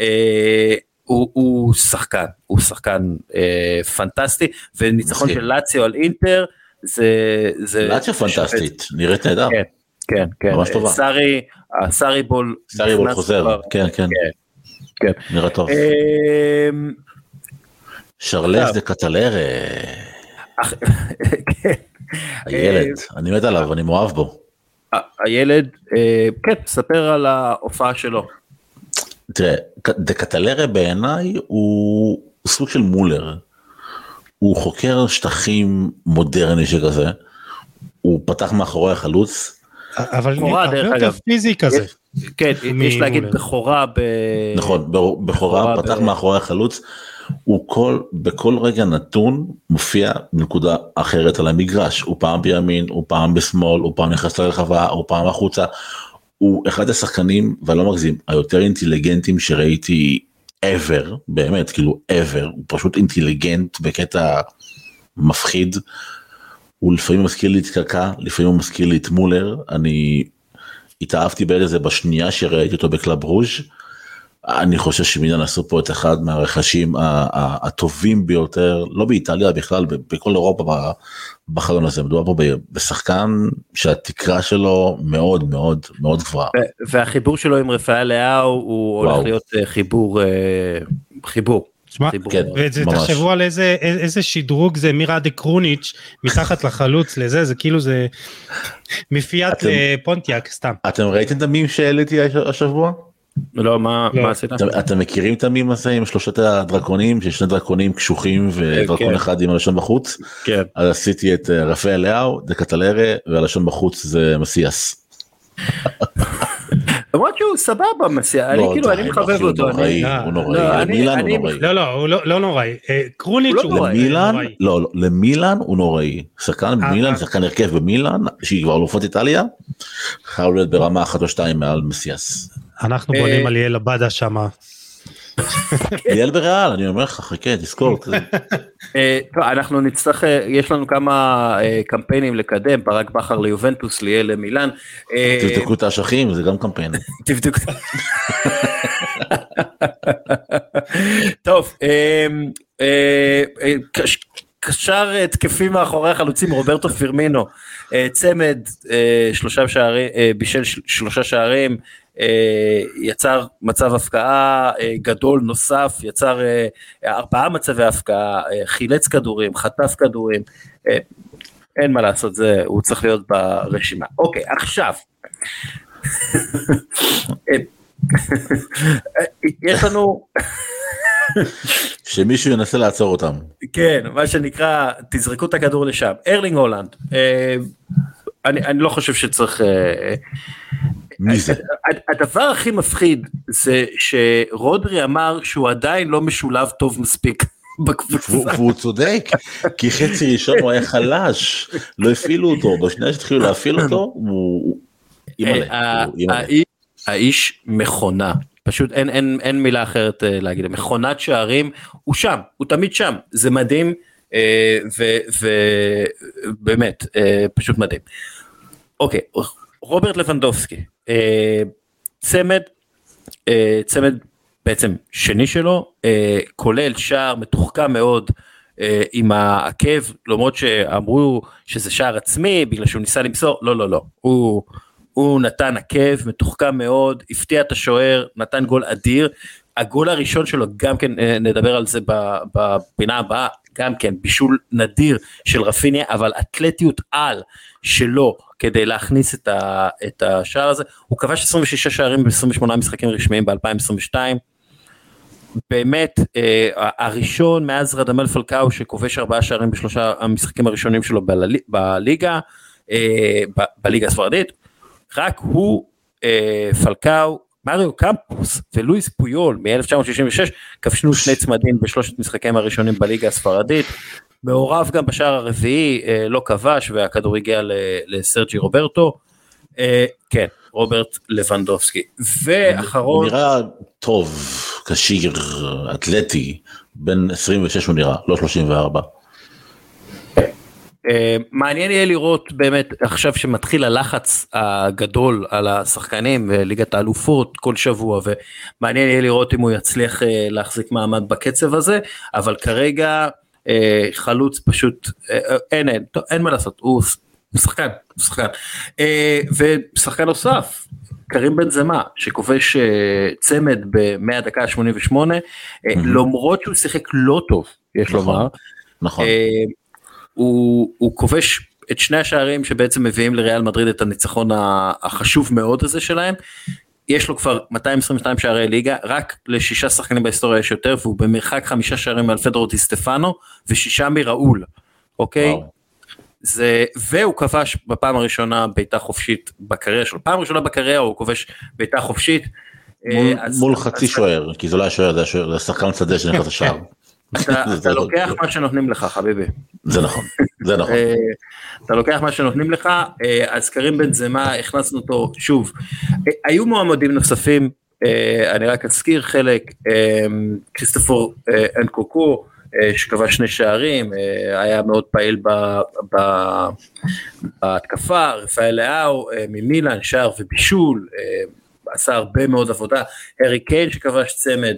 [SPEAKER 1] אה, הוא, הוא שחקן, הוא שחקן אה, פנטסטי, וניצחון. של לאציו על אינטר, זה... זה
[SPEAKER 3] לאצ'ה פנטסטית, נראית נהדר.
[SPEAKER 1] כן, כן, כן.
[SPEAKER 3] ממש טובה.
[SPEAKER 1] סארי, הסארי בול.
[SPEAKER 3] סארי בול חוזר,
[SPEAKER 1] כבר.
[SPEAKER 3] כן, כן,
[SPEAKER 1] כן.
[SPEAKER 3] נראה טוב.
[SPEAKER 1] אמ,
[SPEAKER 3] שרלס. דה קטלרה,
[SPEAKER 1] כן. *laughs*
[SPEAKER 3] הילד, אני מת עליו, אני מאוהב בו.
[SPEAKER 1] הילד, אה, כן, ספר על ההופעה שלו.
[SPEAKER 3] תראה, ק- דה קטלרה בעיניי הוא סוג של מולר. הוא חוקר שטחים מודרני שכזה. הוא פתח מאחורי החלוץ.
[SPEAKER 2] אבל
[SPEAKER 1] בכורה, דרך אגב.
[SPEAKER 2] פיזי כזה.
[SPEAKER 1] כן, יש להגיד. בכורה ב...
[SPEAKER 3] נכון, בכורה פתח מאחורי החלוץ. הוא כל, בכל רגע נתון מופיע בנקודה אחרת על המגרש. הוא פעם בימין, הוא פעם בשמאל, הוא פעם נכנס לרחבה, הוא פעם החוצה. הוא אחד השחקנים, ואני לא מגזים, היותר אינטליגנטים שראיתי ever, באמת, כאילו ever, הוא פשוט אינטליגנט בקטע מפחיד. הוא לפעמים מזכיר לי את קקה, לפעמים הוא מזכיר לי את מולר, אני התאהבתי בזה בשנייה שראיתי אותו בקלאב ברוז'. אני חושב שמילן עשו פה את אחד מהרכשים הטובים ביותר, לא באיטליה בכלל, בכל אירופה בחלון הזה. מדובר פה בשחקן שהתקרה שלו מאוד מאוד מאוד גבוהה.
[SPEAKER 1] והחיבור שלו עם רפאל לאהו הוא
[SPEAKER 3] וואו.
[SPEAKER 1] הולך להיות אה, חיבור, אה, חיבור.
[SPEAKER 2] תשמע.
[SPEAKER 3] כן.
[SPEAKER 2] תחשבו על איזה איזה שדרוג זה מראדה קרוניץ' מתחת לחלוץ לזה זה כאילו זה מפיאט
[SPEAKER 3] אתם-
[SPEAKER 2] לפונטיאק סתם.
[SPEAKER 3] אתם ראיתם את המים שהעליתי הש- השבוע?
[SPEAKER 1] לא, מה
[SPEAKER 2] לא.
[SPEAKER 1] מה עשית?
[SPEAKER 3] אתם, אתם מכירים את המים הזה עם שלושת הדרקונים, שיש שני דרקונים קשוחים ודרקון
[SPEAKER 1] כן.
[SPEAKER 3] אחד עם הלשון בחוץ?
[SPEAKER 1] כן.
[SPEAKER 3] אז עשיתי את אה, רפאל לאו, דה קטלרה, והלשון בחוץ זה מסיאס. *laughs*
[SPEAKER 1] למרות שהוא סבבה מסיע, אני
[SPEAKER 3] לא,
[SPEAKER 1] כאילו
[SPEAKER 3] די,
[SPEAKER 1] אני
[SPEAKER 3] לא,
[SPEAKER 1] מחבב אותו.
[SPEAKER 3] נוראי,
[SPEAKER 2] אני-
[SPEAKER 3] הוא
[SPEAKER 1] לא,
[SPEAKER 3] נוראי, למילן הוא נוראי.
[SPEAKER 2] לא לא הוא לא לא נוראי אה, קרוניץ'
[SPEAKER 1] הוא לא נוראי.
[SPEAKER 3] לא, לא, למילן הוא נוראי. שחקן
[SPEAKER 2] אה,
[SPEAKER 3] במילן,
[SPEAKER 2] אה.
[SPEAKER 3] שחקן הרכב במילן, שהיא כבר אלופות איטליה, חייב להיות ברמה אחת או שתיים מעל מסיאס.
[SPEAKER 2] אנחנו
[SPEAKER 1] אה,
[SPEAKER 2] בונים על ליאל עבדה שמה. *laughs*
[SPEAKER 3] ליאל בריאל, אני אומר לך, חכה, *laughs* תזכור.
[SPEAKER 1] אה, טוב, אנחנו נצטרך, אה, יש לנו כמה אה, קמפיינים לקדם, ברק בכר ליובנטוס, ליאל למילאן. אה,
[SPEAKER 3] תבדקו את האשכים, זה גם קמפיין. *laughs*
[SPEAKER 1] תבדקו. טוב, קש- קשר התקפי מאחורי החלוצים רוברטו פירמינו, צמד שלושה שערים, בישל של- שלושה שערים, יצר מצב הפקעה אה, גדול נוסף, יצר אה, ארבעה מצבי הפקעה, אה, חילץ כדורים, חטף כדורים, אה, אין מה לעשות, זה, הוא צריך להיות ברשימה. אוקיי, עכשיו. אה, יש לנו,
[SPEAKER 3] שמישהו ינסה לעצור אותם.
[SPEAKER 1] כן, מה שנקרא, תזרקו את הכדור לשם. ארלינג הולנד, אה, אני, אני לא חושב שצריך... אה,
[SPEAKER 3] מי זה?
[SPEAKER 1] הד- הדבר הכי מפחיד זה שרודרי אמר שהוא עדיין לא משולב טוב מספיק *laughs* בקבוצה.
[SPEAKER 3] והוא צודק, כי חצי ראשון הוא היה חלש, לא הפעילו אותו, בשנייה שהתחילו להפעיל אותו, הוא...
[SPEAKER 1] אה,
[SPEAKER 3] אימא'לה.
[SPEAKER 1] האיש- מכונה, פשוט אין, אין, אין מילה אחרת אה, להגיד, מכונת שערים, הוא שם, הוא תמיד שם, זה מדהים, אה, ובאמת, פשוט מדהים. אוקיי, רוברט לבנדובסקי, אה, צמד, אה, צמד בעצם שני שלו, אה, כולל שער מתוחכם מאוד עם העקב, למרות שאמרו שזה שער עצמי בגלל שהוא ניסה למסור, לא לא לא, הוא, הוא נתן עקב מתוחכם מאוד, הפתיע את השוער, נתן גול אדיר, הגול הראשון שלו גם כן נדבר על זה בפינה הבאה, גם כן בישול נדיר של רפיניה, אבל אתלטיות על שלו כדי להכניס את, ה, את השער הזה, הוא כבש 26 שערים ב-28 משחקים רשמיים ב-2022. באמת אה, הראשון מאז רדמל פלקאו שכובש ארבעה שערים בשלושה המשחקים הראשונים שלו בליגה, אה, בליגה הספרדית, רק הוא, אה, פלקאו, מריו קמפוס ולואיס פויול מ-1966 כבשנו שני צמדים בשלושת משחקיהם הראשונים בליגה הספרדית. מעורב גם בשער הרביעי, אה, לא כבש והכדור הגיע לסרג'י רוברטו. אה, כן, רוברט לבנדובסקי. ואחרון,
[SPEAKER 3] הוא נראה טוב, כשיר, אתלטי, בן 26 הוא נראה, לא 34.
[SPEAKER 1] אה, מעניין יהיה לראות באמת עכשיו שמתחיל הלחץ הגדול על השחקנים וליגת האלופות כל שבוע ומעניין יהיה לראות אם הוא יצליח אה, להחזיק מעמד בקצב הזה אבל כרגע אה, חלוץ פשוט אין אין טוב, אין מה לעשות הוא, שחקן שחקן ושחקן נוסף קרים בן זמה שכובש צמד ב-100 דקה 88 למרות שהוא שיחק לא טוב יש
[SPEAKER 3] נכון,
[SPEAKER 1] לומר.
[SPEAKER 3] נכון.
[SPEAKER 1] הוא, הוא כובש את שני השערים שבעצם מביאים לריאל מדריד את הניצחון החשוב מאוד הזה שלהם. יש לו כבר 222 שערי ליגה, רק לשישה שחקנים בהיסטוריה יש יותר, והוא במרחק חמישה שערים על פדרו דיסטפנו ושישה מראול, אוקיי?
[SPEAKER 3] וואו.
[SPEAKER 1] זה, והוא כבש בפעם הראשונה בעיטה חופשית בקריירה שלו, פעם ראשונה בקריירה הוא כובש בעיטה חופשית.
[SPEAKER 3] מול,
[SPEAKER 1] אה, אז-
[SPEAKER 3] מול חצי
[SPEAKER 1] אז-
[SPEAKER 3] שוער כי זה לא היה שוער זה היה שחקן שדה שנכנס לשער. *laughs* *laughs*
[SPEAKER 1] אתה,
[SPEAKER 3] לא-
[SPEAKER 1] לוקח מה שנותנים לך חביבי.
[SPEAKER 3] זה נכון זה נכון.
[SPEAKER 1] אה, אתה לוקח מה שנותנים לך, אה, אז קרים בן זמה, הכנסנו אותו שוב. אה, היו מועמדים נוספים, אני רק אזכיר חלק, כריסטופור אנקוקו, שכבש שני שערים, היה מאוד פעיל ב- ב- בהתקפה, רפאל לאהו אה, ממילאן, שער ובישול, עשה הרבה מאוד עבודה, הארי קיין שכבש צמד,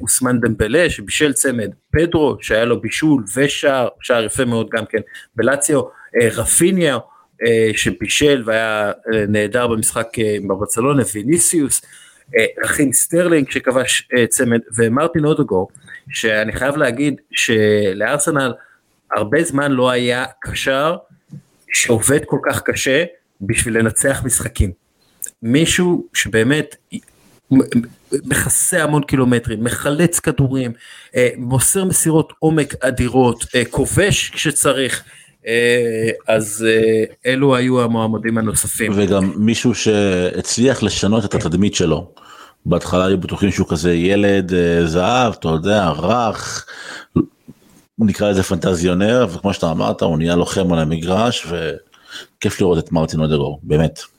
[SPEAKER 1] אוסמן דמבלה שבישל צמד, פדרו שהיה לו בישול ושער, שער יפה מאוד גם כן בלציו, אה, רפיניה אה, שבישל והיה אה, נהדר במשחק אה, בברצלונה, ויניסיוס, אה, רחים סטרלינג שכבש אה, צמד ומרטין אודגור, שאני חייב להגיד שלארסנל הרבה זמן לא היה קשר שעובד כל כך קשה בשביל לנצח משחקים. מישהו שבאמת מכסה המון קילומטרים, מחלץ כדורים, אה, מוסר מסירות עומק אדירות, אה, כובש כשצריך, אה, אז אלו היו המועמדים הנוספים.
[SPEAKER 3] וגם מישהו שהצליח לשנות את התדמית שלו. בהתחלה היו בטוחים שהוא כזה ילד זהב, אתה יודע, רך, נקרא לזה פנטזיונר, וכמו שאתה אמרת, הוא נהיה לוחם על המגרש, וכיף לראות את מרטין אודגור, באמת.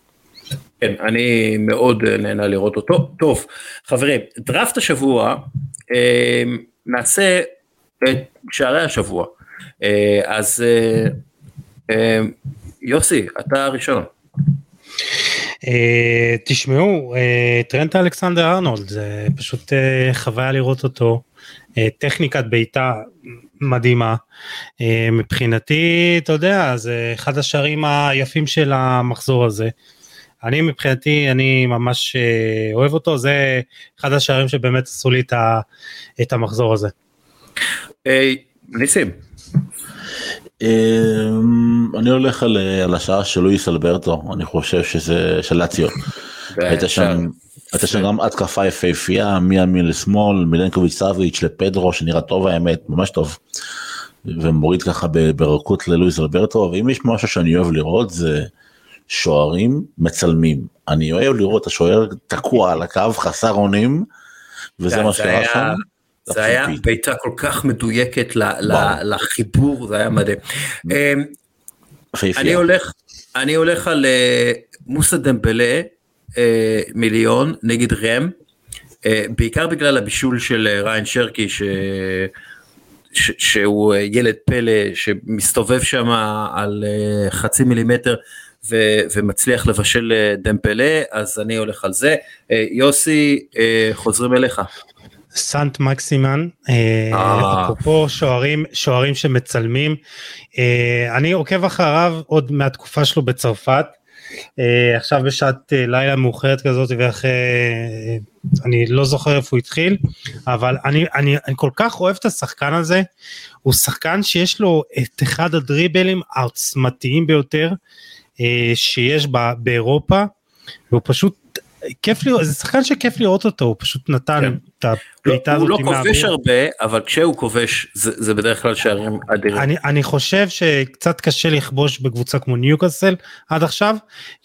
[SPEAKER 1] כן, אני מאוד אה, נהנה לראות אותו. טוב, חברים, דראפט השבוע, אה, נעשה את שערי השבוע. אה, אז אה, אה, יוסי, אתה הראשון.
[SPEAKER 2] אה, תשמעו, אה, טרנט אלכסנדר ארנולד, זה פשוט אה, חוויה לראות אותו. אה, טכניקת בעיטה מדהימה. אה, מבחינתי, אתה יודע, זה אחד השערים היפים של המחזור הזה. אני מבחינתי, אני ממש אה, אוהב אותו, זה אחד השערים שבאמת עשו לי את, ה, את המחזור הזה.
[SPEAKER 1] ניסים.
[SPEAKER 3] אמ, אני הולך על, על השעה של לואיס אלברטו, אני חושב שזה של לאציו. הייתה שם, הייתה שם גם התקפה יפהפייה מימין לשמאל, מילנקוביץ' סאביץ' לפדרו שנראה טוב האמת, ממש טוב. ומוריד ככה ברכות ללואיס אלברטו, ואם יש משהו שאני אוהב לראות זה שוערים מצלמים. אני אוהב לראות את השוער תקוע על הקו חסר אונים, וזה
[SPEAKER 1] זה-
[SPEAKER 3] מה שקרה שם.
[SPEAKER 1] זה היה בעיטה כל כך מדויקת. לחיבור, זה היה מדהים.
[SPEAKER 3] יפהפייה.
[SPEAKER 1] אני הולך, אני הולך על אה, מוסא דמבלה אה, מיליון נגד רם, אה, בעיקר בגלל הבישול של ריין שרקי ש... ש... שהוא ילד פלא שמסתובב שם על חצי מילימטר ו... ומצליח לבשל אה, דמבלה, אז אני הולך על זה. אה, יוסי, אה, חוזרים אליך.
[SPEAKER 2] סנט מקסימן. אפרופו שוערים, שוערים שמצלמים, אני עוקב אחריו עוד מהתקופה שלו בצרפת, עכשיו בשעת לילה מאוחרת כזאת ואחרי, אני לא זוכר איפה הוא התחיל, אבל אני, אני, אני כל כך אוהב את השחקן הזה, הוא שחקן שיש לו את אחד הדריבלים העוצמתיים ביותר שיש ב- באירופה, והוא פשוט כיף לראות, זה שחקן שכיף לראות אותו, הוא פשוט נתן
[SPEAKER 1] כן.
[SPEAKER 2] את הבעיטה
[SPEAKER 1] הוא
[SPEAKER 2] הזאת.
[SPEAKER 1] לא
[SPEAKER 2] עם
[SPEAKER 1] כובש. הרבה, אבל כשהוא כובש זה, זה בדרך כלל שערים אדירים.
[SPEAKER 2] אני, אני חושב שקצת קשה לכבוש בקבוצה כמו ניוקאסל עד עכשיו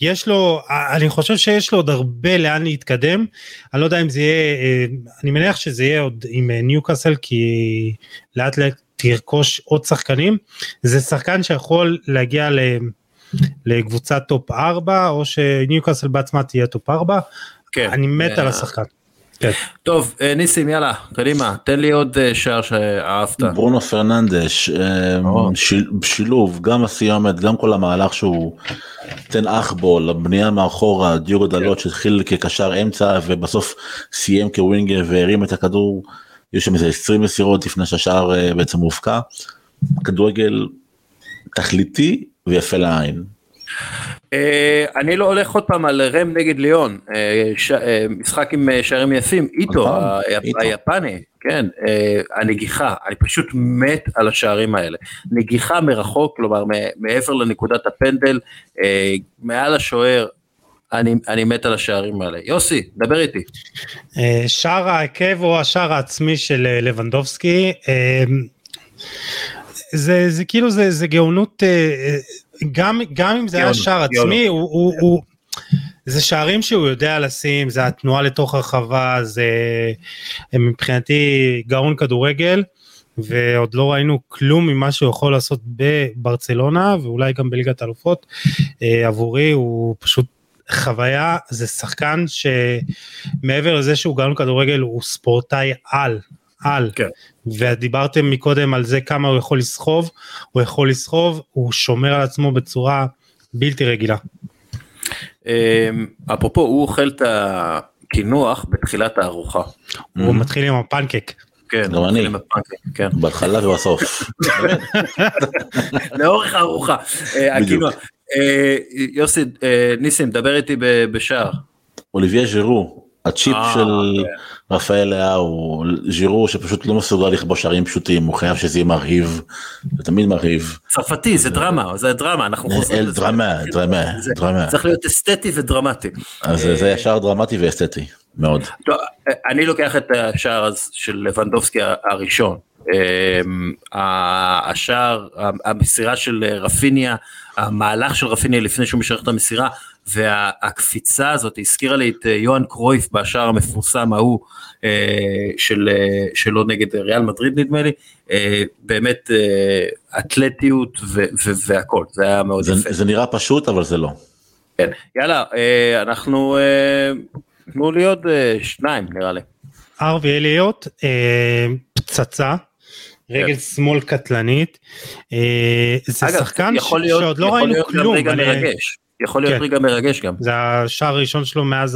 [SPEAKER 2] יש לו אני חושב שיש לו עוד הרבה לאן להתקדם אני לא יודע אם זה יהיה אה, אני מניח שזה יהיה עוד עם אה, ניוקאסל כי לאט לאט תרכוש עוד שחקנים זה שחקן שיכול להגיע ל... לקבוצת טופ 4 או שניוקאסל בעצמה תהיה טופ 4
[SPEAKER 1] כן.
[SPEAKER 2] אני מת
[SPEAKER 1] אה,
[SPEAKER 2] על השחקן.
[SPEAKER 1] טוב, אה, ניסים, יאללה, קדימה, תן לי עוד אה, שער שאהבת.
[SPEAKER 3] ברונו פרננדש, אה. שיל- שילוב, גם הסיומת, גם כל המהלך שהוא תן אח בו, לבנייה מאחורה, דיוגו דלות שהתחיל כקשר אמצע ובסוף סיים כ winger והרים את הכדור, יש שם איזה 20 מסירות לפני שהשער אה, בעצם מופקע. כדורגל תכליתי ויפה לעין.
[SPEAKER 1] אה, אני לא הולך עוד פעם על רם נגד ליאון, אה, ש- אה, משחק עם שערים יפים, איטו,
[SPEAKER 3] נכון, איטו.
[SPEAKER 1] היפני, כן, הנגיחה, אני פשוט מת על השערים האלה. נגיחה מרחוק, כלומר מעבר לנקודת הפנדל, מעל השוער, אני, אני מת על השערים האלה. יוסי, דבר איתי.
[SPEAKER 2] שער העקב או השער העצמי של לבנדובסקי, זה, זה כאילו זה, זה גאונות, אה, אה, גם, גם אם זה היה
[SPEAKER 1] גאונות,
[SPEAKER 2] שער
[SPEAKER 1] גאונות.
[SPEAKER 2] עצמי, הוא, הוא, הוא, זה שערים שהוא יודע לשים, זה התנועה לתוך הרחבה, זה אה, מבחינתי גאון כדורגל. ועוד לא ראינו כלום ממה שהוא יכול לעשות בברצלונה ואולי גם בליגת האלופות. אה, עבורי הוא פשוט חוויה, זה שחקן שמעבר לזה שהוא גאון כדורגל הוא ספורטאי על, על.
[SPEAKER 1] כן.
[SPEAKER 2] ודיברתם מקודם על זה כמה הוא יכול לסחוב, הוא יכול לסחוב, הוא שומר על עצמו בצורה בלתי רגילה.
[SPEAKER 1] אה, אפרופו, הוא אוכל את הקינוח בתחילת הארוחה.
[SPEAKER 2] הוא מתחיל עם הפנקק.
[SPEAKER 1] כן,
[SPEAKER 3] גם
[SPEAKER 1] הוא
[SPEAKER 3] אני.
[SPEAKER 1] אוכל עם הפנקק, כן.
[SPEAKER 3] בהתחלה ובסוף. *laughs*
[SPEAKER 1] לאורך הארוחה. אה, הקינוח. אה, יוסי, אה, ניסים, דבר איתי ב- בשער.
[SPEAKER 3] אוליביה ז'ירו, הצ'יפ
[SPEAKER 1] אה,
[SPEAKER 3] של רפאל לאהו, ז'ירו שפשוט לא מסוגל לכבוש שערים פשוטים, הוא חייב שזה יהיה מרהיב, זה תמיד מרהיב.
[SPEAKER 1] צרפתי, זה דרמה, זה דרמה, אנחנו חוזרים לזה.
[SPEAKER 3] דרמה, דרמה,
[SPEAKER 1] זה-
[SPEAKER 3] דרמה.
[SPEAKER 1] צריך להיות אסתטי ודרמטי.
[SPEAKER 3] אז זה ישר דרמטי ואסתטי, מאוד.
[SPEAKER 1] אני לוקח את השער של לבנדובסקי הראשון. אמ, השער, המסירה של רפיניה, המהלך של רפיניה לפני שהוא משחרר את המסירה, והקפיצה הזאת הזכירה לי את אה, יוהאן קרויף בשער המפורסם ההוא אה, של, אה, שלו נגד ריאל מדריד נדמה לי, באמת אתלטיות ו- ו- והכל, זה היה מאוד
[SPEAKER 3] זה-
[SPEAKER 1] יפה.
[SPEAKER 3] זה נראה פשוט אבל זה לא.
[SPEAKER 1] כן. יאללה, אנחנו, תנו לי עוד שניים נראה לי.
[SPEAKER 2] ארווי אליוט, פצצה, רגל שמאל קטלנית, אה, זה
[SPEAKER 1] כן. אגב,
[SPEAKER 2] שחקן ש-
[SPEAKER 1] יכול להיות,
[SPEAKER 2] שעוד לא
[SPEAKER 1] יכול
[SPEAKER 2] ראינו
[SPEAKER 1] להיות גם
[SPEAKER 2] כלום,
[SPEAKER 1] רגע מרגש. יכול להיות
[SPEAKER 2] כן.
[SPEAKER 1] רגע מרגש גם.
[SPEAKER 2] זה השער הראשון שלו מאז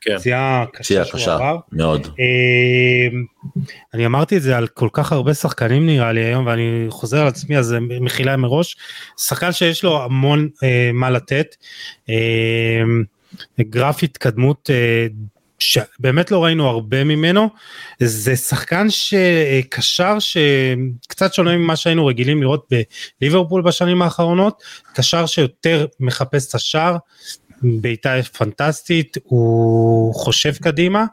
[SPEAKER 1] כן.
[SPEAKER 2] הפציעה
[SPEAKER 3] פציעה
[SPEAKER 2] הקשה שהוא
[SPEAKER 3] קשה,
[SPEAKER 2] עבר.
[SPEAKER 3] מאוד.
[SPEAKER 2] אה, אני אמרתי את זה על כל כך הרבה שחקנים נראה לי היום ואני חוזר על עצמי אז זה מחילה מראש שחקן שיש לו המון אה, מה לתת אה, גרף התקדמות אה, שבאמת לא ראינו הרבה ממנו זה שחקן שקשר שקצת שונה ממה שהיינו רגילים לראות בליברפול בשנים האחרונות קשר שיותר מחפש את השער בעיטה פנטסטית הוא חושב קדימה.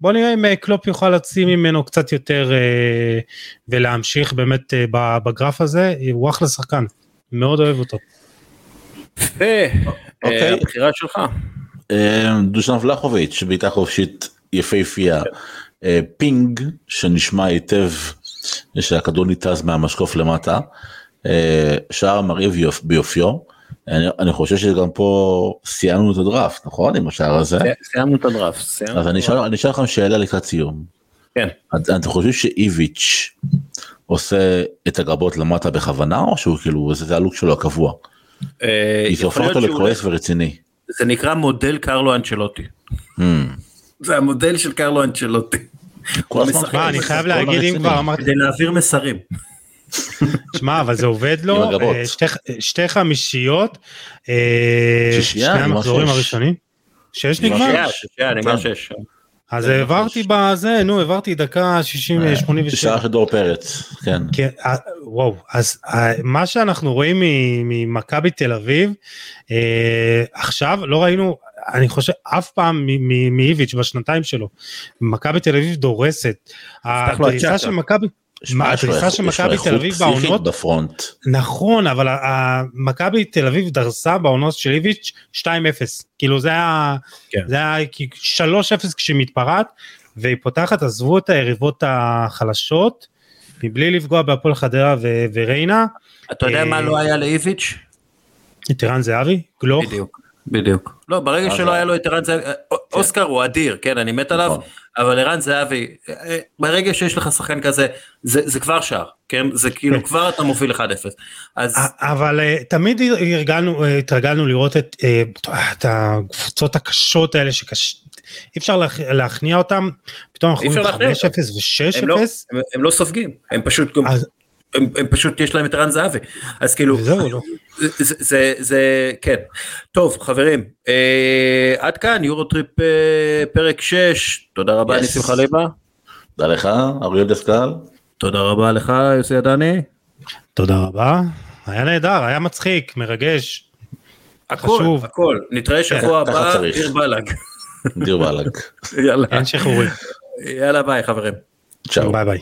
[SPEAKER 2] בוא נראה אם אה, קלופ יוכל להוציא ממנו קצת יותר אה, ולהמשיך באמת אה, בגרף הזה הוא אחלה שחקן מאוד אוהב אותו.
[SPEAKER 1] יפה.
[SPEAKER 3] אוקיי.
[SPEAKER 1] הבחירה שלך.
[SPEAKER 3] אה, דושן ולחוביץ', בעיטה חופשית יפהפייה. אה, פינג שנשמע היטב שהכדור ניתז מהמשקוף למטה. אה, שער מרהיב יופ- ביופיו. אני, אני חושב שגם פה סיימנו את הדראפט נכון עם השער הזה
[SPEAKER 1] סיימנו את הדראפט.
[SPEAKER 3] אז אני. אשאל אני אשאל לכם שאלה לקראת סיום.
[SPEAKER 1] כן.
[SPEAKER 3] את- אתם חושבים שאיביץ' עושה את הגבות למטה בכוונה או שהוא כאילו זה הלוק שלו הקבוע? כי זה הופך אותו לכועס ורציני.
[SPEAKER 1] זה נקרא מודל קרלו אנצ'לוטי. זה המודל של קרלו אנצ'לוטי.
[SPEAKER 2] אני חייב להגיד אם. כבר אמרתי
[SPEAKER 1] כדי להעביר מסרים.
[SPEAKER 2] שמע אבל זה עובד לו
[SPEAKER 3] הגבות.
[SPEAKER 2] אה, שתי, שתי חמישיות אה, שני
[SPEAKER 3] נגמר
[SPEAKER 2] המחזורים
[SPEAKER 3] שש.
[SPEAKER 2] הראשונים. שש
[SPEAKER 3] נגמר
[SPEAKER 1] שנייה, נגמר. שש.
[SPEAKER 2] אז
[SPEAKER 3] נגמר
[SPEAKER 2] העברתי. בזה נו העברתי דקה 60
[SPEAKER 3] שער
[SPEAKER 2] 87.
[SPEAKER 3] של דור פרץ כן.
[SPEAKER 2] כן, אה, וואו, אז אה, מה שאנחנו רואים ממכבי תל אביב, אה, עכשיו לא ראינו, אני חושב, אף פעם מאיביץ' בשנתיים שלו. מכבי תל אביב דורסת. הדריסה. של מכבי, מה,
[SPEAKER 3] איכות-
[SPEAKER 2] של מכבי תל אביב בעונות,
[SPEAKER 3] בפרונט.
[SPEAKER 2] נכון, אבל מכבי תל אביב דרסה בעונות של איביץ' 2-0. כאילו זה היה,
[SPEAKER 1] כן.
[SPEAKER 2] זה היה כי 3-0 כשהיא מתפרעת, והיא פותחת, עזבו את היריבות החלשות, מבלי לפגוע בהפועל חדרה ו- וריינה.
[SPEAKER 1] אתה יודע
[SPEAKER 2] אה,
[SPEAKER 1] מה לא היה לאיביץ'?
[SPEAKER 2] את ערן זהבי, גלוך,
[SPEAKER 1] בדיוק. בדיוק. לא, ברגע שלא היה לו את ערן זהבי, אוסקר הוא אדיר, כן, אני מת עליו,
[SPEAKER 3] נכון.
[SPEAKER 1] אבל ערן זהבי, אה, ברגע שיש לך שחקן כזה, זה זה כבר שער, כן, זה כאילו
[SPEAKER 2] כן.
[SPEAKER 1] כבר אתה מוביל 1-0. אז
[SPEAKER 2] אבל אה, תמיד אה, התרגלנו לראות את, את הקבוצות הקשות האלה שקש... אי אפשר להכ- להכניע אותם, פתאום אנחנו רואים
[SPEAKER 1] להכניע
[SPEAKER 2] 5-0
[SPEAKER 1] הם לא,
[SPEAKER 2] ו-6-0,
[SPEAKER 1] הם, לא סופגים, הם פשוט, הם, הם פשוט יש להם את ערן זהבי, אז כאילו,
[SPEAKER 2] זהו, לא.
[SPEAKER 1] זה, זה, זה, כן. טוב, חברים, אה, עד כאן יורוטריפ אה, פרק 6, תודה רבה
[SPEAKER 3] Yes.
[SPEAKER 1] ניסים חליבה,
[SPEAKER 3] תודה לך, אריאל דסקל.
[SPEAKER 1] תודה רבה לך יוסי עדני,
[SPEAKER 2] תודה רבה, היה נהדר, היה מצחיק, מרגש,
[SPEAKER 1] הכל,
[SPEAKER 2] חשוב.
[SPEAKER 1] הכל, נתראה שבוע
[SPEAKER 3] ככה
[SPEAKER 1] הבא. דיר באלק,
[SPEAKER 3] דיר באלק. *laughs*
[SPEAKER 1] יאללה,
[SPEAKER 2] אין שחרורים,
[SPEAKER 1] יאללה ביי חברים.
[SPEAKER 3] צ'או.
[SPEAKER 2] ביי ביי.